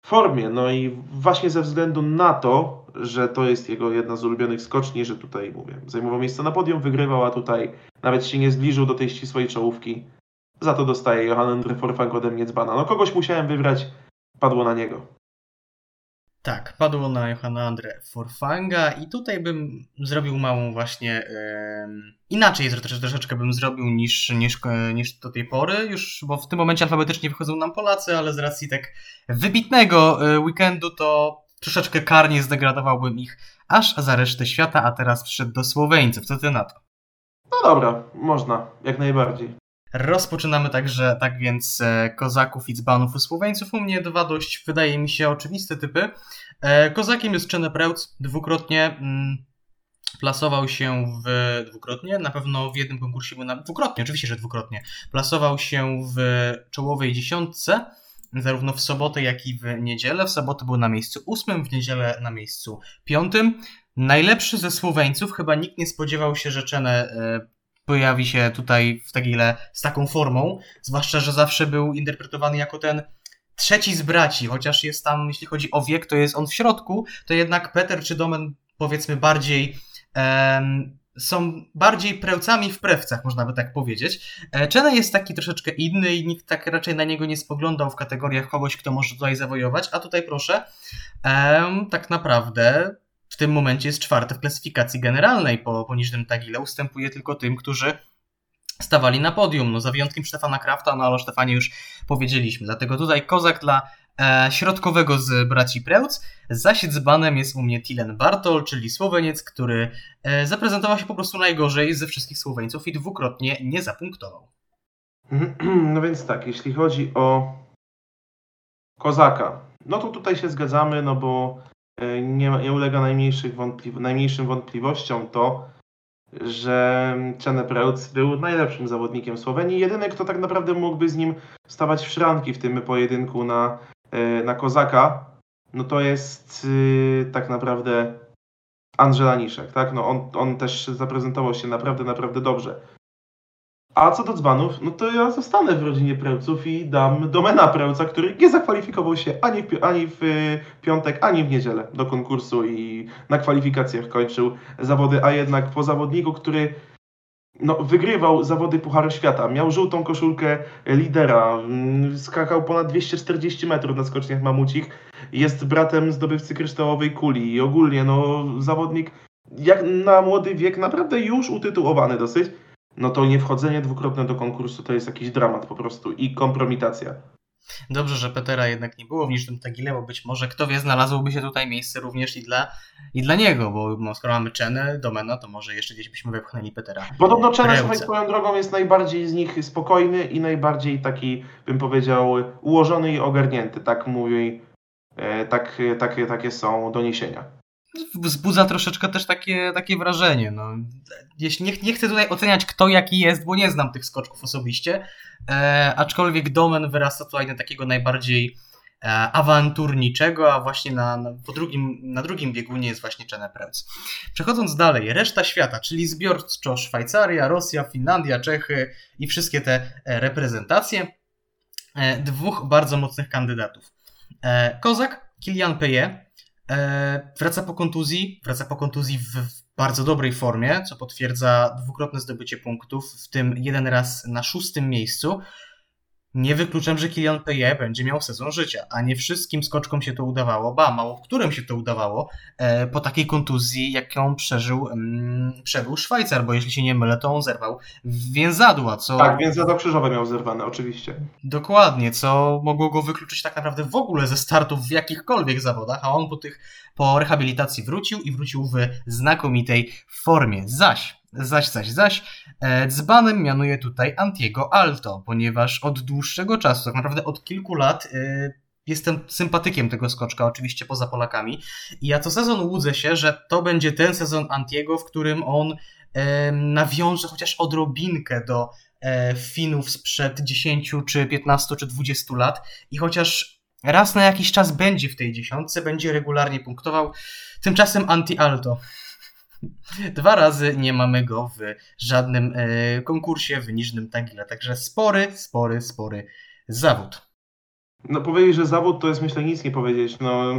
formie. No i właśnie ze względu na to, że to jest jego jedna z ulubionych skoczni, że tutaj mówię, zajmował miejsce na podium, wygrywał, a tutaj nawet się nie zbliżył do tej ścisłej czołówki. Za to dostaje Johan Andre Forfang ode mnie dzbana. No kogoś musiałem wybrać, padło na niego. Tak, padło na Johanna Andre Forfanga i tutaj bym zrobił małą właśnie em, inaczej trosze- troszeczkę bym zrobił niż, niż, niż do tej pory, już bo w tym momencie alfabetycznie wychodzą nam Polacy, ale z racji tak wybitnego e, weekendu to troszeczkę karnie zdegradowałbym ich aż za resztę świata, a teraz przyszedł do Słoweńców. Co ty na to? No dobra, można, jak najbardziej. Rozpoczynamy także, tak więc, e, kozaków i dzbanów u Słoweńców. U mnie dwa dość, wydaje mi się, oczywiste typy. E, Kozakiem jest Czene Preutz, dwukrotnie mm, plasował się w, dwukrotnie, na pewno w jednym konkursie był na, dwukrotnie, oczywiście, że dwukrotnie, plasował się w czołowej dziesiątce, zarówno w sobotę, jak i w niedzielę. W sobotę był na miejscu ósmym, w niedzielę na miejscu piątym. Najlepszy ze Słoweńców, chyba nikt nie spodziewał się, że Czene e, pojawi się tutaj w Tagile z taką formą, zwłaszcza, że zawsze był interpretowany jako ten trzeci z braci, chociaż jest tam, jeśli chodzi o wiek, to jest on w środku, to jednak Peter czy Domen powiedzmy bardziej są bardziej prełcami w prewcach, można by tak powiedzieć. E, Czene jest taki troszeczkę inny i nikt tak raczej na niego nie spoglądał w kategoriach kogoś, kto może tutaj zawojować, a tutaj proszę, tak naprawdę w tym momencie jest czwarty w klasyfikacji generalnej. Po poniżnym Tagile, ustępuje tylko tym, którzy stawali na podium, no za wyjątkiem Stefana Krafta, no ale o Stefanie już powiedzieliśmy, dlatego tutaj kozak dla e, środkowego z braci Preutz, zaś dzbanem jest u mnie Tilen Bartol, czyli Słoweniec, który e, zaprezentował się po prostu najgorzej ze wszystkich Słoweńców i dwukrotnie nie zapunktował. *clears throat* No więc tak, jeśli chodzi o Kozaka, no to tutaj się zgadzamy, no bo nie, ma- nie ulega najmniejszych najmniejszym wątpliwościom to, że Czene Preutz był najlepszym zawodnikiem Słowenii. Jedyny, kto tak naprawdę mógłby z nim stawać w szranki w tym pojedynku na, e, na Kozaka, no to jest y, tak naprawdę Andrzej Laniszek, tak? No on, on też zaprezentował się naprawdę, naprawdę dobrze. A co do dzbanów, no to ja zostanę w rodzinie Prełców i dam Domena Prełca, który nie zakwalifikował się ani w, pi- ani w y, piątek, ani w niedzielę do konkursu i na kwalifikacjach kończył zawody, a jednak po zawodniku, który no, wygrywał zawody Pucharu Świata, miał żółtą koszulkę lidera, mm, skakał ponad 240 metrów na skoczniach mamucich, jest bratem zdobywcy kryształowej kuli i ogólnie no, zawodnik jak na młody wiek naprawdę już utytułowany dosyć, no to nie wchodzenie dwukrotne do konkursu to jest jakiś dramat po prostu i kompromitacja. Dobrze, że Petera jednak nie było w niższym Tagile, bo być może, kto wie, znalazłoby się tutaj miejsce również i dla, i dla niego, bo skoro mamy Czenę, Domena, to może jeszcze gdzieś byśmy wepchnęli Petera. Podobno Prełca. swoją drogą jest najbardziej z nich spokojny i najbardziej taki, bym powiedział, ułożony i ogarnięty, tak mówi, e, tak, tak, takie są doniesienia. Wzbudza troszeczkę też takie, takie wrażenie. No. Jeśli nie, nie chcę tutaj oceniać, kto jaki jest, bo nie znam tych skoczków osobiście, e, aczkolwiek Domen wyrasta tutaj na takiego najbardziej e, awanturniczego, a właśnie na, na, po drugim, na drugim biegunie jest właśnie Czene Preutz. Przechodząc dalej, reszta świata, czyli zbiorczo Szwajcaria, Rosja, Finlandia, Czechy i wszystkie te e, reprezentacje, e, dwóch bardzo mocnych kandydatów. E, Kozak, Kilian Peje, wraca po kontuzji, wraca po kontuzji w, w bardzo dobrej formie, co potwierdza dwukrotne zdobycie punktów, w tym jeden raz na szóstym miejscu. Nie wykluczam, że Kylian Peje będzie miał sezon życia, a nie wszystkim skoczkom się to udawało, ba, mało którym się to udawało e, po takiej kontuzji, jaką przeżył, mm, przebył Szwajcar, bo jeśli się nie mylę, to on zerwał więzadła, co... Tak, więc zadał krzyżowe miał zerwane, oczywiście. Dokładnie, co mogło go wykluczyć tak naprawdę w ogóle ze startów w jakichkolwiek zawodach, a on po tych, po rehabilitacji wrócił i wrócił w znakomitej formie. Zaś, zaś, zaś, zaś, e, dzbanem mianuje tutaj Antiego Alto, ponieważ od dłuższego czasu, tak naprawdę od kilku lat, e, jestem sympatykiem tego skoczka, oczywiście poza Polakami. I ja co sezon łudzę się, że to będzie ten sezon Antiego, w którym on e, nawiąże chociaż odrobinkę do Finów sprzed 10 czy 15 czy 20 lat i chociaż raz na jakiś czas będzie w tej dziesiątce, będzie regularnie punktował. Tymczasem Anti-Alto. Dwa razy nie mamy go w żadnym e, konkursie w niżnym tagile, także spory, spory, spory zawód. No powiedzieć, że zawód to jest myślę nic nie powiedzieć. No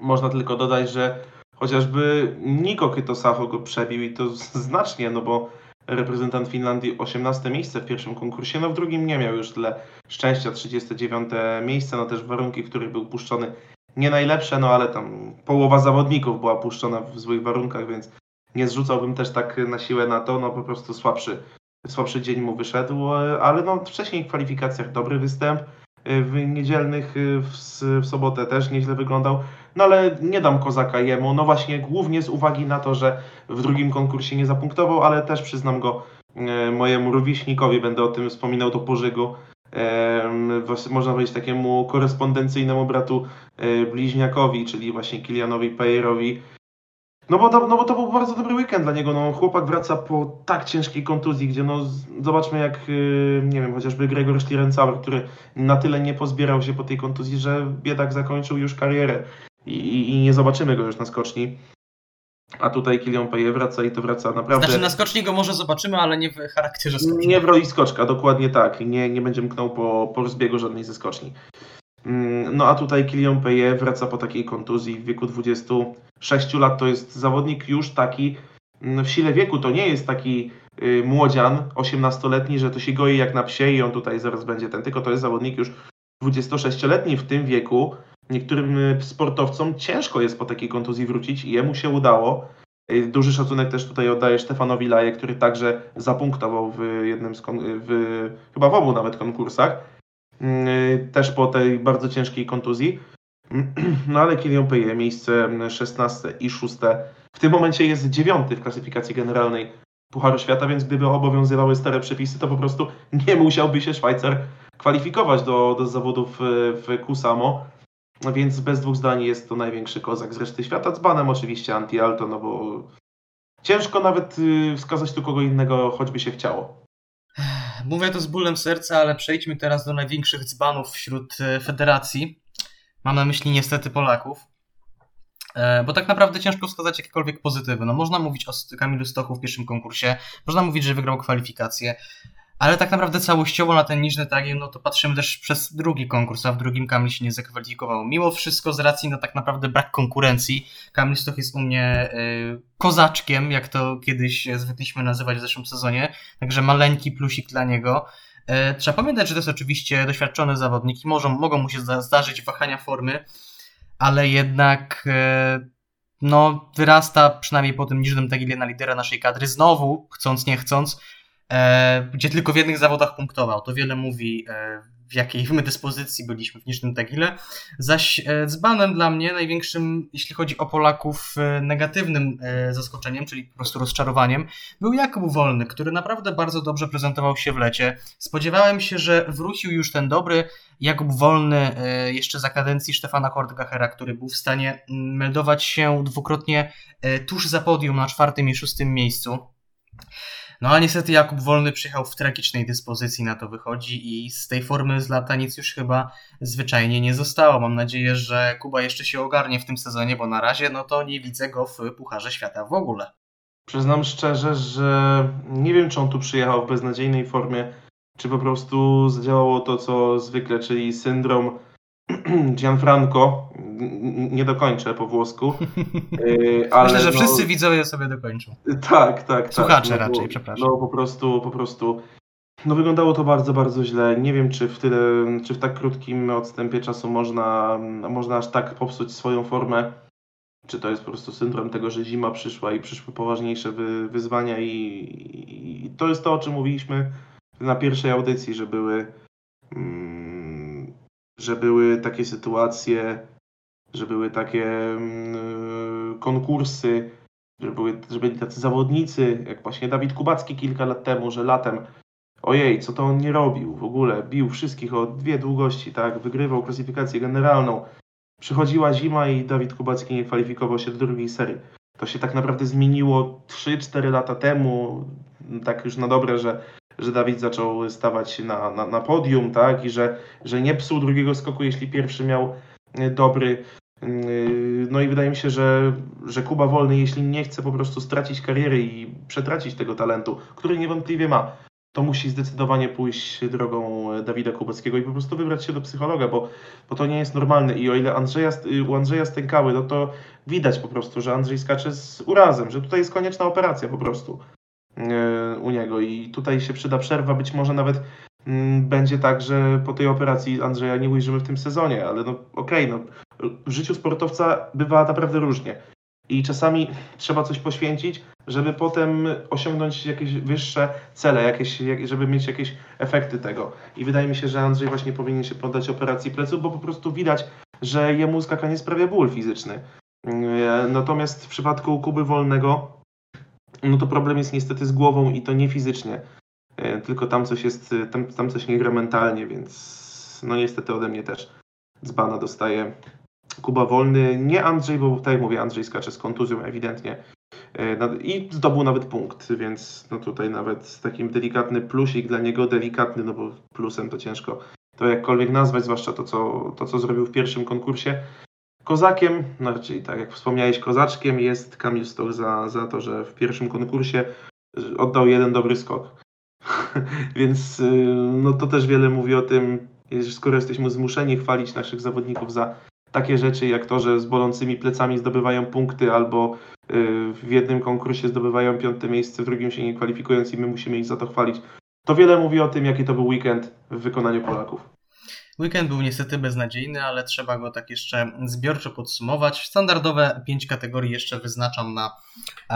można tylko dodać, że chociażby Niko Kytosaho go przebił i to *laughs* znacznie, no bo reprezentant Finlandii 18 miejsce w pierwszym konkursie, no w drugim nie miał już tyle szczęścia, 39 miejsce, no też warunki, w których był puszczony nie najlepsze, no ale tam połowa zawodników była puszczona w złych warunkach, więc nie zrzucałbym też tak na siłę na to, no po prostu słabszy, słabszy dzień mu wyszedł, ale no wcześniej w kwalifikacjach dobry występ, w niedzielnych w, s- w sobotę też nieźle wyglądał, no ale nie dam kozaka jemu, no właśnie głównie z uwagi na to, że w drugim konkursie nie zapunktował, ale też przyznam go e, mojemu rówieśnikowi, będę o tym wspominał do pożygu, można powiedzieć takiemu korespondencyjnemu bratu e, bliźniakowi, czyli właśnie Kilianowi Pajerowi. No bo, to, no bo to był bardzo dobry weekend dla niego. No, chłopak wraca po tak ciężkiej kontuzji, gdzie no, zobaczmy jak, y, nie wiem, chociażby Gregor Schlierencauer, który na tyle nie pozbierał się po tej kontuzji, że biedak zakończył już karierę i, i nie zobaczymy go już na skoczni. A tutaj Kilian Paje wraca i to wraca naprawdę... Znaczy na skoczni go może zobaczymy, ale nie w charakterze skoczni. Nie w roli skoczka, dokładnie tak. Nie, nie będzie mknął po, po rozbiegu żadnej ze skoczni. Mm, No a tutaj Kilian Peje wraca po takiej kontuzji w wieku 26 lat. To jest zawodnik już taki mm, w sile wieku. To nie jest taki y, młodzian 18-letni, że to się goi jak na psie i on tutaj zaraz będzie ten. Tylko to jest zawodnik już 26-letni w tym wieku. Niektórym y, sportowcom ciężko jest po takiej kontuzji wrócić i jemu się udało. Y, Duży szacunek też tutaj oddaję Stefanowi Laje, który także zapunktował w jednym z, w, chyba w obu nawet konkursach, Mm, też po tej bardzo ciężkiej kontuzji. *clears throat* No ale Kilian Peje, miejsce 16 i 6. W tym momencie jest dziewiąty w klasyfikacji generalnej Pucharu Świata, więc gdyby obowiązywały stare przepisy, to po prostu nie musiałby się Szwajcar kwalifikować do, do zawodów w Kusamo. No Więc bez dwóch zdań jest to największy kozak z reszty świata. Dzbanem oczywiście anti-alto, no bo ciężko nawet y, wskazać tu kogo innego, choćby się chciało. Mówię to z bólem serca, ale przejdźmy teraz do największych dzbanów wśród e, federacji. Mam na myśli niestety Polaków. E, Bo tak naprawdę ciężko wskazać jakiekolwiek pozytywy. No można mówić o Kamilu Stochu w pierwszym konkursie, można mówić, że wygrał kwalifikacje, ale tak naprawdę całościowo na ten niżny tagiem, no to patrzymy też przez drugi konkurs, a w drugim Kamil się nie zakwalifikował. Mimo wszystko z racji na tak naprawdę brak konkurencji, Kamil Stoch jest u mnie y, kozaczkiem, jak to kiedyś zwykliśmy nazywać w zeszłym sezonie, także maleńki plusik dla niego. E, Trzeba pamiętać, że to jest oczywiście doświadczony zawodnik i mogą, mogą mu się zda- zdarzyć wahania formy, ale jednak e, no, wyrasta przynajmniej po tym niżnym tagile na lidera naszej kadry, znowu, chcąc nie chcąc, gdzie tylko w jednych zawodach punktował. To wiele mówi, e, w jakiej my dyspozycji byliśmy w niżnym tagile. Zaś e, dzbanem dla mnie największym, jeśli chodzi o Polaków, e, negatywnym e, zaskoczeniem, czyli po prostu rozczarowaniem, był Jakub Wolny, który naprawdę bardzo dobrze prezentował się w lecie. Spodziewałem się, że wrócił już ten dobry Jakub Wolny e, jeszcze za kadencji Stefana Kortgachera, który był w stanie mm, meldować się dwukrotnie e, tuż za podium na czwartym i szóstym miejscu. No a niestety Jakub Wolny przyjechał w tragicznej dyspozycji, na to wychodzi i z tej formy z lata nic już chyba zwyczajnie nie zostało. Mam nadzieję, że Kuba jeszcze się ogarnie w tym sezonie, bo na razie no to nie widzę go w Pucharze Świata w ogóle. Przyznam szczerze, że nie wiem, czy on tu przyjechał w beznadziejnej formie, czy po prostu zadziałało to, co zwykle, czyli syndrom *clears throat* Gianfranco, nie dokończę po włosku. y, *laughs* ale Myślę, że no, wszyscy widzowie sobie dokończą. Tak, tak, tak. Słuchacze no, raczej, bo- przepraszam. No po prostu, po prostu. No wyglądało to bardzo, bardzo źle. Nie wiem, czy w tyle, czy w tak krótkim odstępie czasu można, można aż tak popsuć swoją formę. Czy to jest po prostu syndrom tego, że zima przyszła i przyszły poważniejsze wy, wyzwania i, i to jest to, o czym mówiliśmy na pierwszej audycji, że były, mm, że były takie sytuacje, że były takie mm, konkursy, że, były, że byli tacy zawodnicy, jak właśnie Dawid Kubacki kilka lat temu, że latem ojej, co to on nie robił w ogóle, bił wszystkich o dwie długości, tak, wygrywał klasyfikację generalną. Przychodziła zima i Dawid Kubacki nie kwalifikował się do drugiej serii. To się tak naprawdę zmieniło 3-4 lata temu, tak już na dobre, że, że Dawid zaczął stawać na, na, na podium, tak, i że, że nie psuł drugiego skoku, jeśli pierwszy miał y, dobry. Yy, No i wydaje mi się, że, że Kuba Wolny, jeśli nie chce po prostu stracić kariery i przetracić tego talentu, który niewątpliwie ma, to musi zdecydowanie pójść drogą Dawida Kubackiego i po prostu wybrać się do psychologa, bo, bo to nie jest normalne. I o ile Andrzeja, u Andrzeja stękały, no to widać po prostu, że Andrzej skacze z urazem, że tutaj jest konieczna operacja po prostu u niego i tutaj się przyda przerwa, być może nawet mm, będzie tak, że po tej operacji Andrzeja nie ujrzymy w tym sezonie, ale no okej, no w życiu sportowca bywa naprawdę różnie. I czasami trzeba coś poświęcić, żeby potem osiągnąć jakieś wyższe cele, jakieś, jak- żeby mieć jakieś efekty tego. I wydaje mi się, że Andrzej właśnie powinien się poddać operacji pleców, bo po prostu widać, że jemu skakanie sprawia ból fizyczny. Yy, Natomiast w przypadku Kuby Wolnego, no to problem jest niestety z głową i to nie fizycznie. Yy, Tylko tam coś jest, tam, tam coś nie gra mentalnie, więc no niestety ode mnie też dzbana dostaje Kuba Wolny, nie Andrzej, bo jak mówię, Andrzej skacze z kontuzją ewidentnie E, i zdobył nawet punkt, więc no tutaj nawet takim delikatny plusik dla niego, delikatny, no bo plusem to ciężko to jakkolwiek nazwać, zwłaszcza to, co, to, co zrobił w pierwszym konkursie. Kozakiem, czyli tak jak wspomniałeś, kozaczkiem jest Kamil Stoch za, za to, że w pierwszym konkursie y, oddał jeden dobry skok. *laughs* Więc y, no to też wiele mówi o tym, że skoro jesteśmy zmuszeni chwalić naszych zawodników za takie rzeczy, jak to, że z bolącymi plecami zdobywają punkty albo y, w jednym konkursie zdobywają piąte miejsce, w drugim się nie kwalifikując i my musimy ich za to chwalić. To wiele mówi o tym, jaki to był weekend w wykonaniu Polaków. Weekend był niestety beznadziejny, ale trzeba go tak jeszcze zbiorczo podsumować. Standardowe pięć kategorii jeszcze wyznaczam na, e,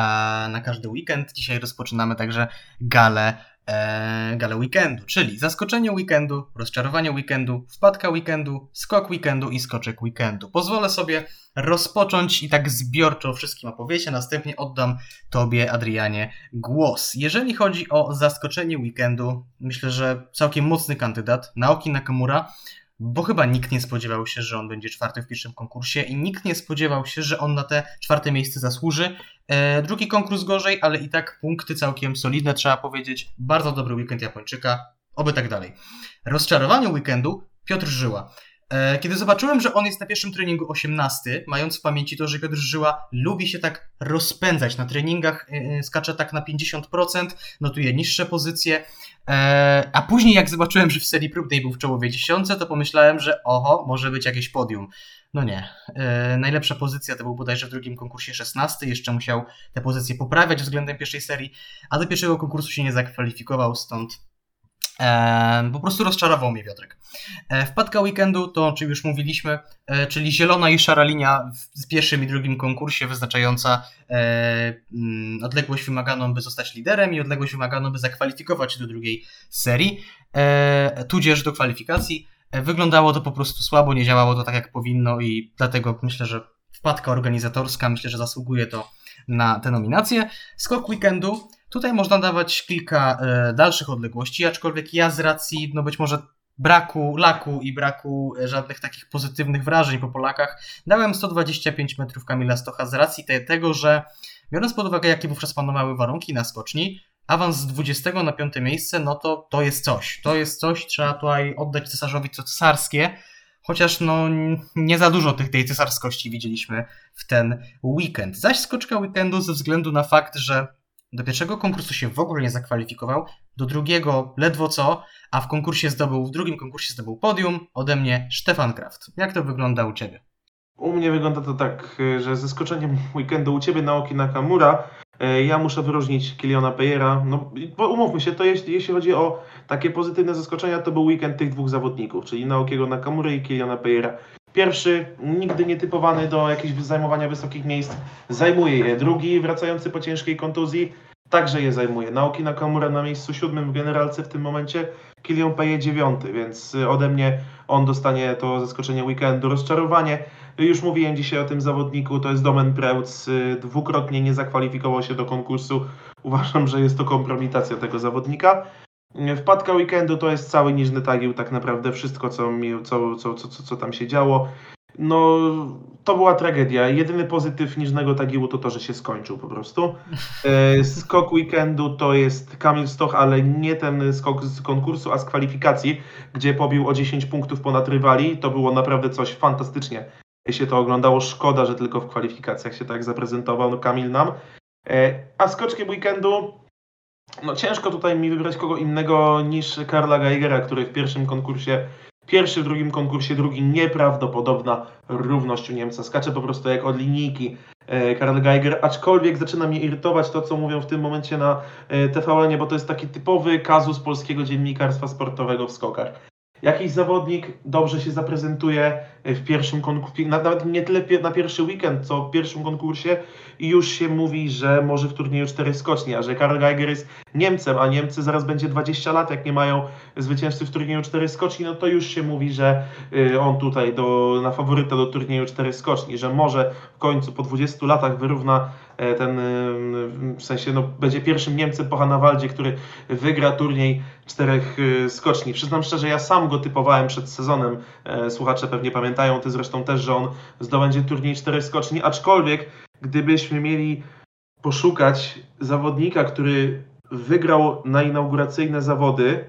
na każdy weekend. Dzisiaj rozpoczynamy także galę, e, galę weekendu, czyli zaskoczenie weekendu, rozczarowanie weekendu, wpadka weekendu, skok weekendu i skoczek weekendu. Pozwolę sobie rozpocząć i tak zbiorczo wszystkim opowiedzieć, a następnie oddam Tobie, Adrianie, głos. Jeżeli chodzi o zaskoczenie weekendu, myślę, że całkiem mocny kandydat, Naoki Nakamura, bo chyba nikt nie spodziewał się, że on będzie czwarty w pierwszym konkursie i nikt nie spodziewał się, że on na te czwarte miejsce zasłuży. E, drugi konkurs gorzej, ale i tak punkty całkiem solidne, trzeba powiedzieć. Bardzo dobry weekend Japończyka, oby tak dalej. Rozczarowanie weekendu Piotr Żyła. E, Kiedy zobaczyłem, że on jest na pierwszym treningu 18, mając w pamięci to, że Piotr Żyła lubi się tak rozpędzać na treningach, e, skacze tak na 50%, notuje niższe pozycje, e, a później jak zobaczyłem, że w serii próbnej był w czołowej dziesiątce, to pomyślałem, że oho, może być jakieś podium. No nie. E, najlepsza pozycja to był bodajże w drugim konkursie 16, jeszcze musiał te pozycje poprawiać względem pierwszej serii, a do pierwszego konkursu się nie zakwalifikował, stąd e, po prostu rozczarował mnie Piotrek. E, Wpadka weekendu to, o czym już mówiliśmy, e, czyli zielona i szara linia w pierwszym i drugim konkursie wyznaczająca e, mm, odległość wymaganą, by zostać liderem i odległość wymaganą, by zakwalifikować się do drugiej serii, tudzież do kwalifikacji. Wyglądało to po prostu słabo, nie działało to tak jak powinno i dlatego myślę, że wpadka organizatorska, myślę, że zasługuje to na tę nominację. Skok weekendu. Tutaj można dawać kilka e, dalszych odległości, aczkolwiek ja z racji, no być może braku laku i braku e, żadnych takich pozytywnych wrażeń po Polakach, dałem 125 metrów Kamila Stocha z racji te, tego, że biorąc pod uwagę, jakie wówczas panowały warunki na skoczni, awans z 20 na 5 miejsce, no to to jest coś. To jest coś, trzeba tutaj oddać cesarzowi co cesarskie, chociaż no nie za dużo tych, tej cesarskości widzieliśmy w ten weekend. Zaś skoczka weekendu ze względu na fakt, że do pierwszego konkursu się w ogóle nie zakwalifikował, do drugiego ledwo co, a w konkursie zdobył, w drugim konkursie zdobył podium ode mnie Stefan Kraft. Jak to wygląda u Ciebie? U mnie wygląda to tak, y, że zaskoczeniem weekendu u Ciebie Naoki Nakamura y, ja muszę wyróżnić Kiliona Payera, no bo umówmy się, to jeśli, jeśli chodzi o takie pozytywne zaskoczenia, to był weekend tych dwóch zawodników, czyli Naokiego Nakamury i Kiliona Payera. Pierwszy, nigdy nie typowany do jakichś zajmowania wysokich miejsc, zajmuje je. Drugi, wracający po ciężkiej kontuzji, także je zajmuje. Naoki Nakamura na miejscu siódmym w generalce w tym momencie, Kilian Paye dziewiąty, więc y, ode mnie on dostanie to zaskoczenie weekendu. Rozczarowanie, już mówiłem dzisiaj o tym zawodniku, to jest Domen Preutz, y, dwukrotnie nie zakwalifikował się do konkursu. Uważam, że jest to kompromitacja tego zawodnika. Y, Wpadka weekendu to jest cały Niżny Tagieł, tak naprawdę wszystko, co, mi, co, co, co, co tam się działo. No, to była tragedia. Jedyny pozytyw Niżnego Tagiłu to to, że się skończył po prostu. E, Skok weekendu to jest Kamil Stoch, ale nie ten skok z konkursu, a z kwalifikacji, gdzie pobił o 10 punktów ponad rywali. To było naprawdę coś fantastycznie. się to oglądało. Szkoda, że tylko w kwalifikacjach się tak zaprezentował no, Kamil nam. E, A skoczkiem weekendu no ciężko tutaj mi wybrać kogo innego niż Karla Geigera, który w pierwszym konkursie, pierwszy w drugim konkursie, drugi nieprawdopodobna równość u Niemca. Skacze po prostu jak od linijki e, Karl Geiger, aczkolwiek zaczyna mnie irytować to, co mówią w tym momencie na e, TVN, bo to jest taki typowy kazus polskiego dziennikarstwa sportowego w skokach. Jakiś zawodnik dobrze się zaprezentuje w pierwszym konkursie, nawet nie tyle na pierwszy weekend, co w pierwszym konkursie i już się mówi, że może w turnieju cztery skoczni, a że Karl Geiger jest Niemcem, a Niemcy zaraz będzie 20 lat, jak nie mają zwycięzcy w turnieju cztery skoczni, no to już się mówi, że y, on tutaj do, na faworyta do turnieju cztery skoczni, że może w końcu po 20 latach wyrówna e, ten, y, w sensie no, będzie pierwszym Niemcem po Hanawaldzie, który wygra turniej czterech y, skoczni. Przyznam szczerze, ja sam go typowałem przed sezonem, e, słuchacze pewnie pamiętają, ty zresztą też, że on zdobędzie turniej czterech skoczni, aczkolwiek gdybyśmy mieli poszukać zawodnika, który wygrał na inauguracyjne zawody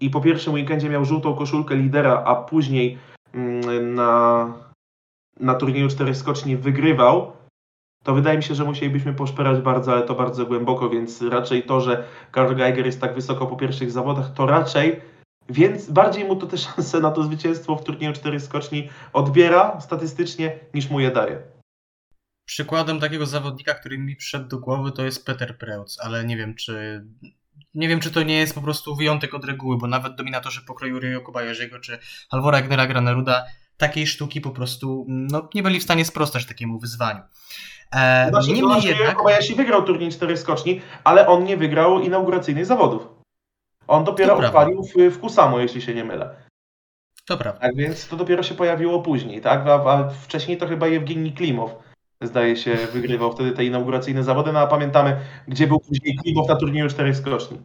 i po pierwszym weekendzie miał żółtą koszulkę lidera, a później mm, na, na turnieju czterech skoczni wygrywał, to wydaje mi się, że musielibyśmy poszperać bardzo, ale to bardzo głęboko, więc raczej to, że Karl Geiger jest tak wysoko po pierwszych zawodach, to raczej więc bardziej mu to te *laughs* szanse na to zwycięstwo w turnieju czterech skoczni odbiera statystycznie niż mu je daje. Przykładem takiego zawodnika, który mi przyszedł do głowy, to jest Peter Preutz, ale nie wiem, czy. Nie wiem, czy to nie jest po prostu wyjątek od reguły, bo nawet dominatorzy pokroju Ryo Kobayashiego czy Halvora Egnera Graneruda takiej sztuki po prostu no, nie byli w stanie sprostać takiemu wyzwaniu. E, Znaczy, niemniej znaczy, jednak. Kobayashi wygrał turniej czterech skoczni, ale on nie wygrał inauguracyjnych zawodów. On dopiero To odpalił w, w Kusamo, jeśli się nie mylę. To prawda. Tak więc to dopiero się pojawiło później, tak? A, a wcześniej to chyba Jewgeni Klimow, zdaje się, *laughs* wygrywał wtedy te inauguracyjne zawody, no a pamiętamy, gdzie był później Klimow na turnieju czterech skoczni.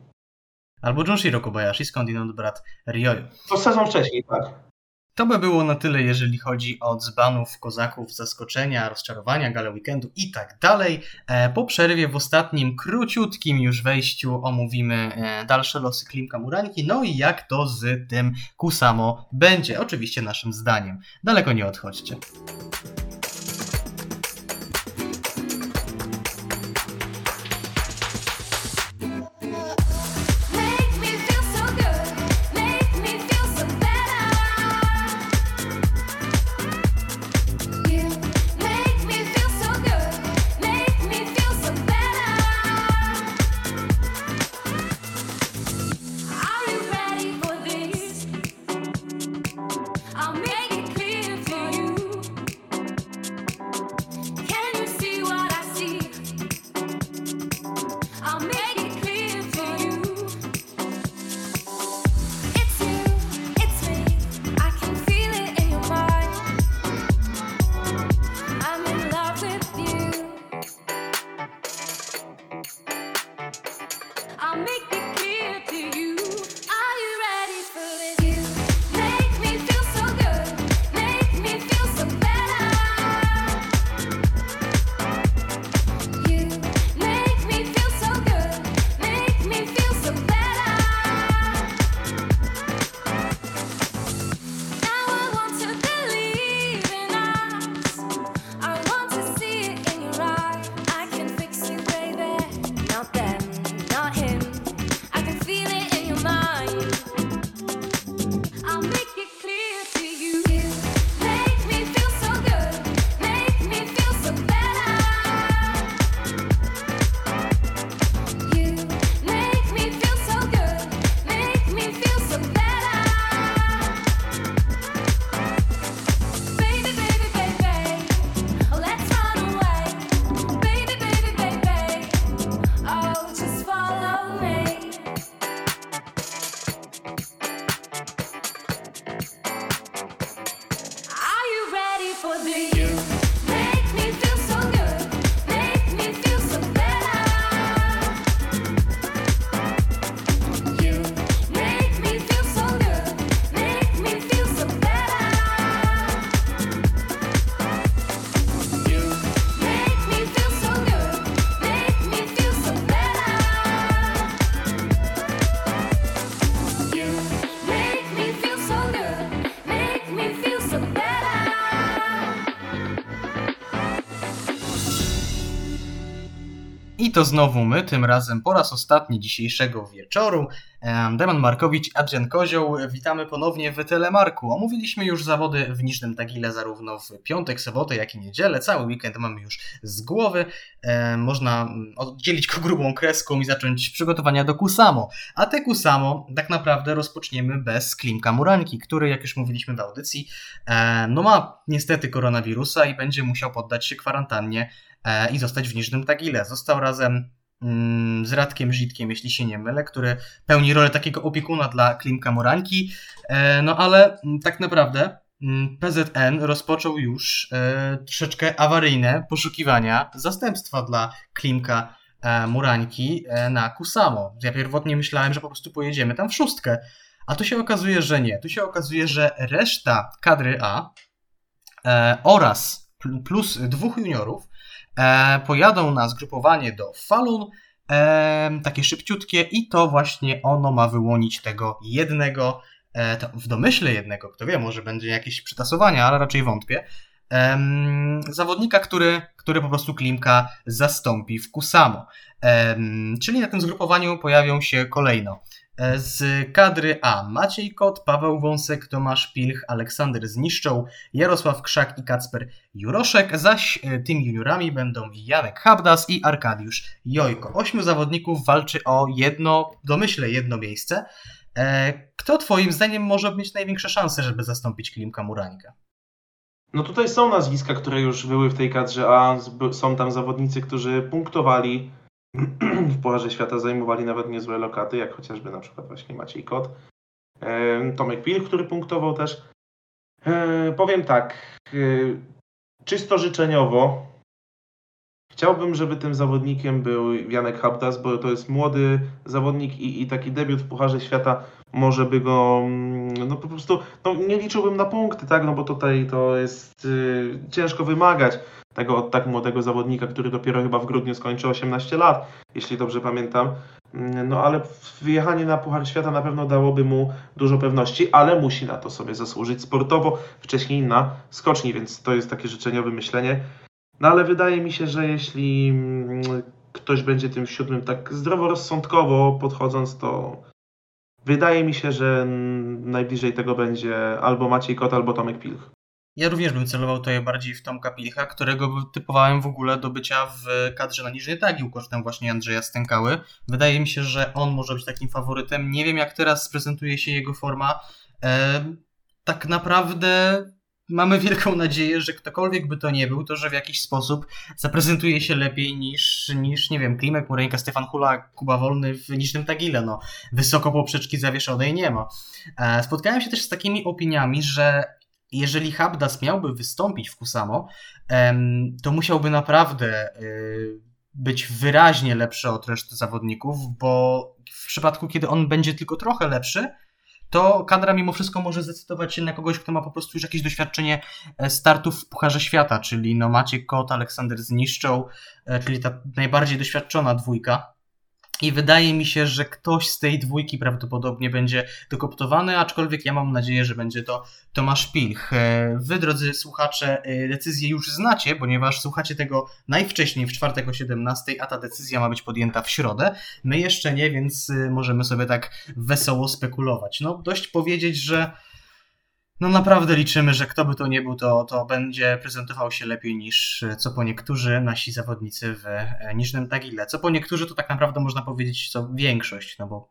Albo Junshiro Kobayashi, skądinąd brat Ryoyu. To sezon wcześniej, tak. To by było na tyle, jeżeli chodzi o dzbanów, kozaków, zaskoczenia, rozczarowania, gale weekendu i tak dalej. E, Po przerwie w ostatnim, króciutkim już wejściu omówimy e, dalsze losy Klimka Muranki, no i jak to z tym Kusamo będzie. Oczywiście naszym zdaniem. Daleko nie odchodźcie. To znowu my, tym razem po raz ostatni dzisiejszego wieczoru. Em, Demon Markowicz, Adrian Kozioł, witamy ponownie w Telemarku. Omówiliśmy już zawody w Niżnym Tagile zarówno w piątek, sobotę, jak i niedzielę. Cały weekend mamy już z głowy. Można mm, oddzielić go grubą kreską i zacząć przygotowania do Kusamo. A te Kusamo tak naprawdę rozpoczniemy bez Klimka Muranki, który, jak już mówiliśmy w audycji, no ma niestety koronawirusa i będzie musiał poddać się kwarantannie i zostać w Niżnym Tagile. Został razem mm, z Radkiem Żitkiem, jeśli się nie mylę, który pełni rolę takiego opiekuna dla Klimka Moranki. E, no ale mm, tak naprawdę mm, PZN rozpoczął już e, troszeczkę awaryjne poszukiwania zastępstwa dla Klimka e, Murańki e, na Kusamo. Ja pierwotnie myślałem, że po prostu pojedziemy tam w szóstkę, a tu się okazuje, że nie. Tu się okazuje, że reszta kadry A e, oraz pl- plus dwóch juniorów e, pojadą na zgrupowanie do Falun, e, takie szybciutkie i to właśnie ono ma wyłonić tego jednego, e, w domyśle jednego, kto wie, może będzie jakieś przetasowania, ale raczej wątpię, zawodnika, który, który po prostu Klimka zastąpi w Kusamo. Czyli na tym zgrupowaniu pojawią się kolejno e, z kadry A Maciej Kot, Paweł Wąsek, Tomasz Pilch, Aleksander Zniszczą, Jarosław Krzak i Kacper Juroszek, zaś e, tymi juniorami będą Janek Habdas i Arkadiusz Jojko. Ośmiu zawodników walczy o jedno, domyślę jedno miejsce. E, Kto twoim zdaniem może mieć największe szanse, żeby zastąpić Klimka Murańka? No tutaj są nazwiska, które już były w tej kadrze A. Są tam zawodnicy, którzy punktowali *clears throat* w Pucharze Świata, zajmowali nawet niezłe lokaty, jak chociażby na przykład właśnie Maciej Kot. Tomek Pil, który punktował też. Powiem tak, czysto życzeniowo chciałbym, żeby tym zawodnikiem był Janek Habdas, bo to jest młody zawodnik i, i taki debiut w Pucharze Świata może by go, mm, no po prostu, no nie liczyłbym na punkty, tak, no bo tutaj to jest y, ciężko wymagać tego od tak młodego zawodnika, który dopiero chyba w grudniu skończy 18 lat, jeśli dobrze pamiętam. Mm, No ale wyjechanie na Puchar Świata na pewno dałoby mu dużo pewności, ale musi na to sobie zasłużyć sportowo, wcześniej na skoczni, więc to jest takie życzeniowe myślenie. No ale wydaje mi się, że jeśli mm, ktoś będzie tym siódmym tak zdroworozsądkowo podchodząc, to wydaje mi się, że najbliżej tego będzie albo Maciej Kot, albo Tomek Pilch. Ja również bym celował tutaj bardziej w Tomka Pilcha, którego typowałem w ogóle do bycia w kadrze na niżej tagi kosztem właśnie Andrzeja Stękały. Wydaje mi się, że on może być takim faworytem. Nie wiem, jak teraz prezentuje się jego forma. Tak naprawdę mamy wielką nadzieję, że ktokolwiek by to nie był, to że w jakiś sposób zaprezentuje się lepiej niż, niż nie wiem, Klimek, Mureńka, Stefan Hula, Kuba Wolny w niżnym tagile. No, wysoko poprzeczki zawieszonej nie ma. E, spotkałem się też z takimi opiniami, że jeżeli Habdas miałby wystąpić w Kusamo, to musiałby naprawdę y, być wyraźnie lepszy od reszty zawodników, bo w przypadku, kiedy on będzie tylko trochę lepszy, to kadra mimo wszystko może zdecydować się na kogoś, kto ma po prostu już jakieś doświadczenie e, startów w Pucharze Świata, czyli no Maciek Kot, Aleksander Zniszczą, e, czyli ta najbardziej doświadczona dwójka. I wydaje mi się, że ktoś z tej dwójki prawdopodobnie będzie dokoptowany, aczkolwiek ja mam nadzieję, że będzie to Tomasz Pilch. E, Wy, drodzy słuchacze, e, decyzję już znacie, ponieważ słuchacie tego najwcześniej w czwartek o 17, a ta decyzja ma być podjęta w środę. My jeszcze nie, więc e, możemy sobie tak wesoło spekulować. No, dość powiedzieć, że no naprawdę liczymy, że kto by to nie był, to, to będzie prezentował się lepiej niż e, co po niektórzy nasi zawodnicy w e, Niżnym Tagile. Co po niektórzy to tak naprawdę można powiedzieć co większość, no bo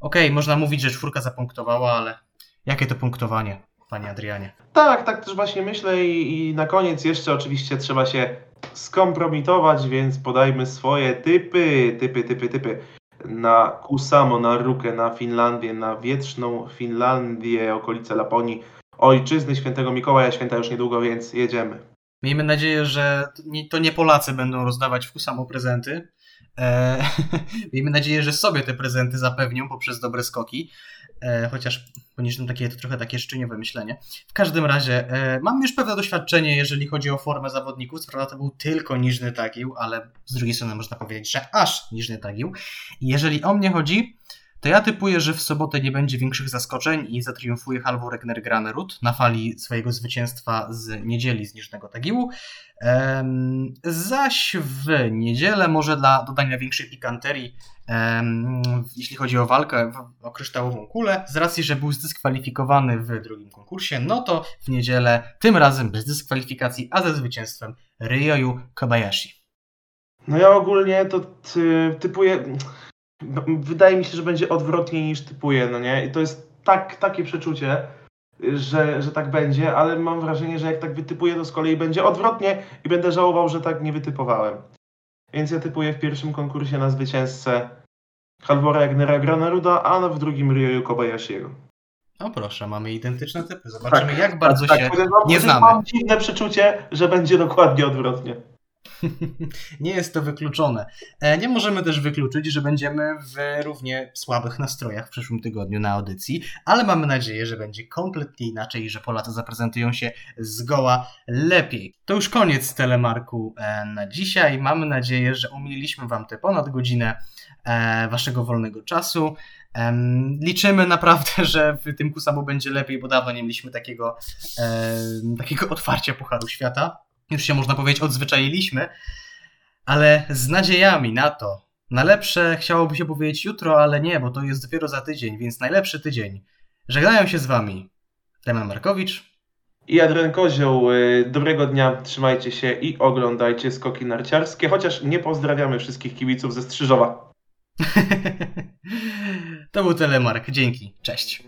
okej, można mówić, że czwórka zapunktowała, ale jakie to punktowanie, panie Adrianie? Tak, tak też właśnie myślę i, i na koniec jeszcze oczywiście trzeba się skompromitować, więc podajmy swoje typy, typy, typy, typy. Na Kusamo, na Rukę, na Finlandię, na wietrzną Finlandię, okolice Laponii, ojczyzny świętego Mikołaja, święta już niedługo, więc jedziemy. Miejmy nadzieję, że to nie, Polacy będą rozdawać w Kusamo prezenty. E, *laughs* miejmy nadzieję, że sobie te prezenty zapewnią poprzez dobre skoki. E, chociaż poniżej takie to trochę takie szczyniowe myślenie. W każdym razie e, mam już pewne doświadczenie, jeżeli chodzi o formę zawodników. Co prawda to był tylko niżny tagił, ale z drugiej strony można powiedzieć, że aż niżny tagił. Jeżeli o mnie chodzi, to ja typuję, że w sobotę nie będzie większych zaskoczeń i zatriumfuje Halvorek Nergranerud na fali swojego zwycięstwa z niedzieli z niżnego tagiłu. Zaś w niedzielę może dla dodania większej pikanterii, jeśli chodzi o walkę o kryształową kulę, z racji, że był zdyskwalifikowany w drugim konkursie, no to w niedzielę tym razem bez dyskwalifikacji, a ze zwycięstwem Ryoyu Kobayashi. No ja ogólnie to ty, typuję. No, Wydaje mi się, że będzie odwrotnie niż typuję, no nie? I to jest tak, takie przeczucie, że, że tak będzie, ale mam wrażenie, że jak tak wytypuję, to z kolei będzie odwrotnie i będę żałował, że tak nie wytypowałem. Więc ja typuję w pierwszym konkursie na zwycięzcę Halvora Jagnera Graneruda, a w drugim Ryoyu Kobayashiego. No proszę, mamy identyczne typy. Zobaczymy, Tak, jak bardzo tak, się mam- nie znamy. Mam dziwne przeczucie, że będzie dokładnie odwrotnie. *laughs* nie jest to wykluczone. E, Nie możemy też wykluczyć, że będziemy w równie słabych nastrojach w przyszłym tygodniu na audycji, ale mamy nadzieję, że będzie kompletnie inaczej i że Polacy zaprezentują się zgoła lepiej. To już koniec telemarku e, na dzisiaj. Mamy nadzieję, że umililiśmy Wam tę ponad godzinę e, Waszego wolnego czasu. Liczymy naprawdę, *laughs* że w tym Kusamu będzie lepiej, bo dawno nie mieliśmy takiego, takiego otwarcia Pucharu Świata już się można powiedzieć odzwyczailiśmy, ale z nadziejami na to. Na lepsze chciałoby się powiedzieć jutro, ale nie, bo to jest dopiero za tydzień, więc najlepszy tydzień. Żegnają się z wami Damian Markowicz. I Adrian Kozioł, y, dobrego dnia, trzymajcie się i oglądajcie skoki narciarskie, chociaż nie pozdrawiamy wszystkich kibiców ze Strzyżowa. *laughs* to był Telemark. Dzięki. Cześć.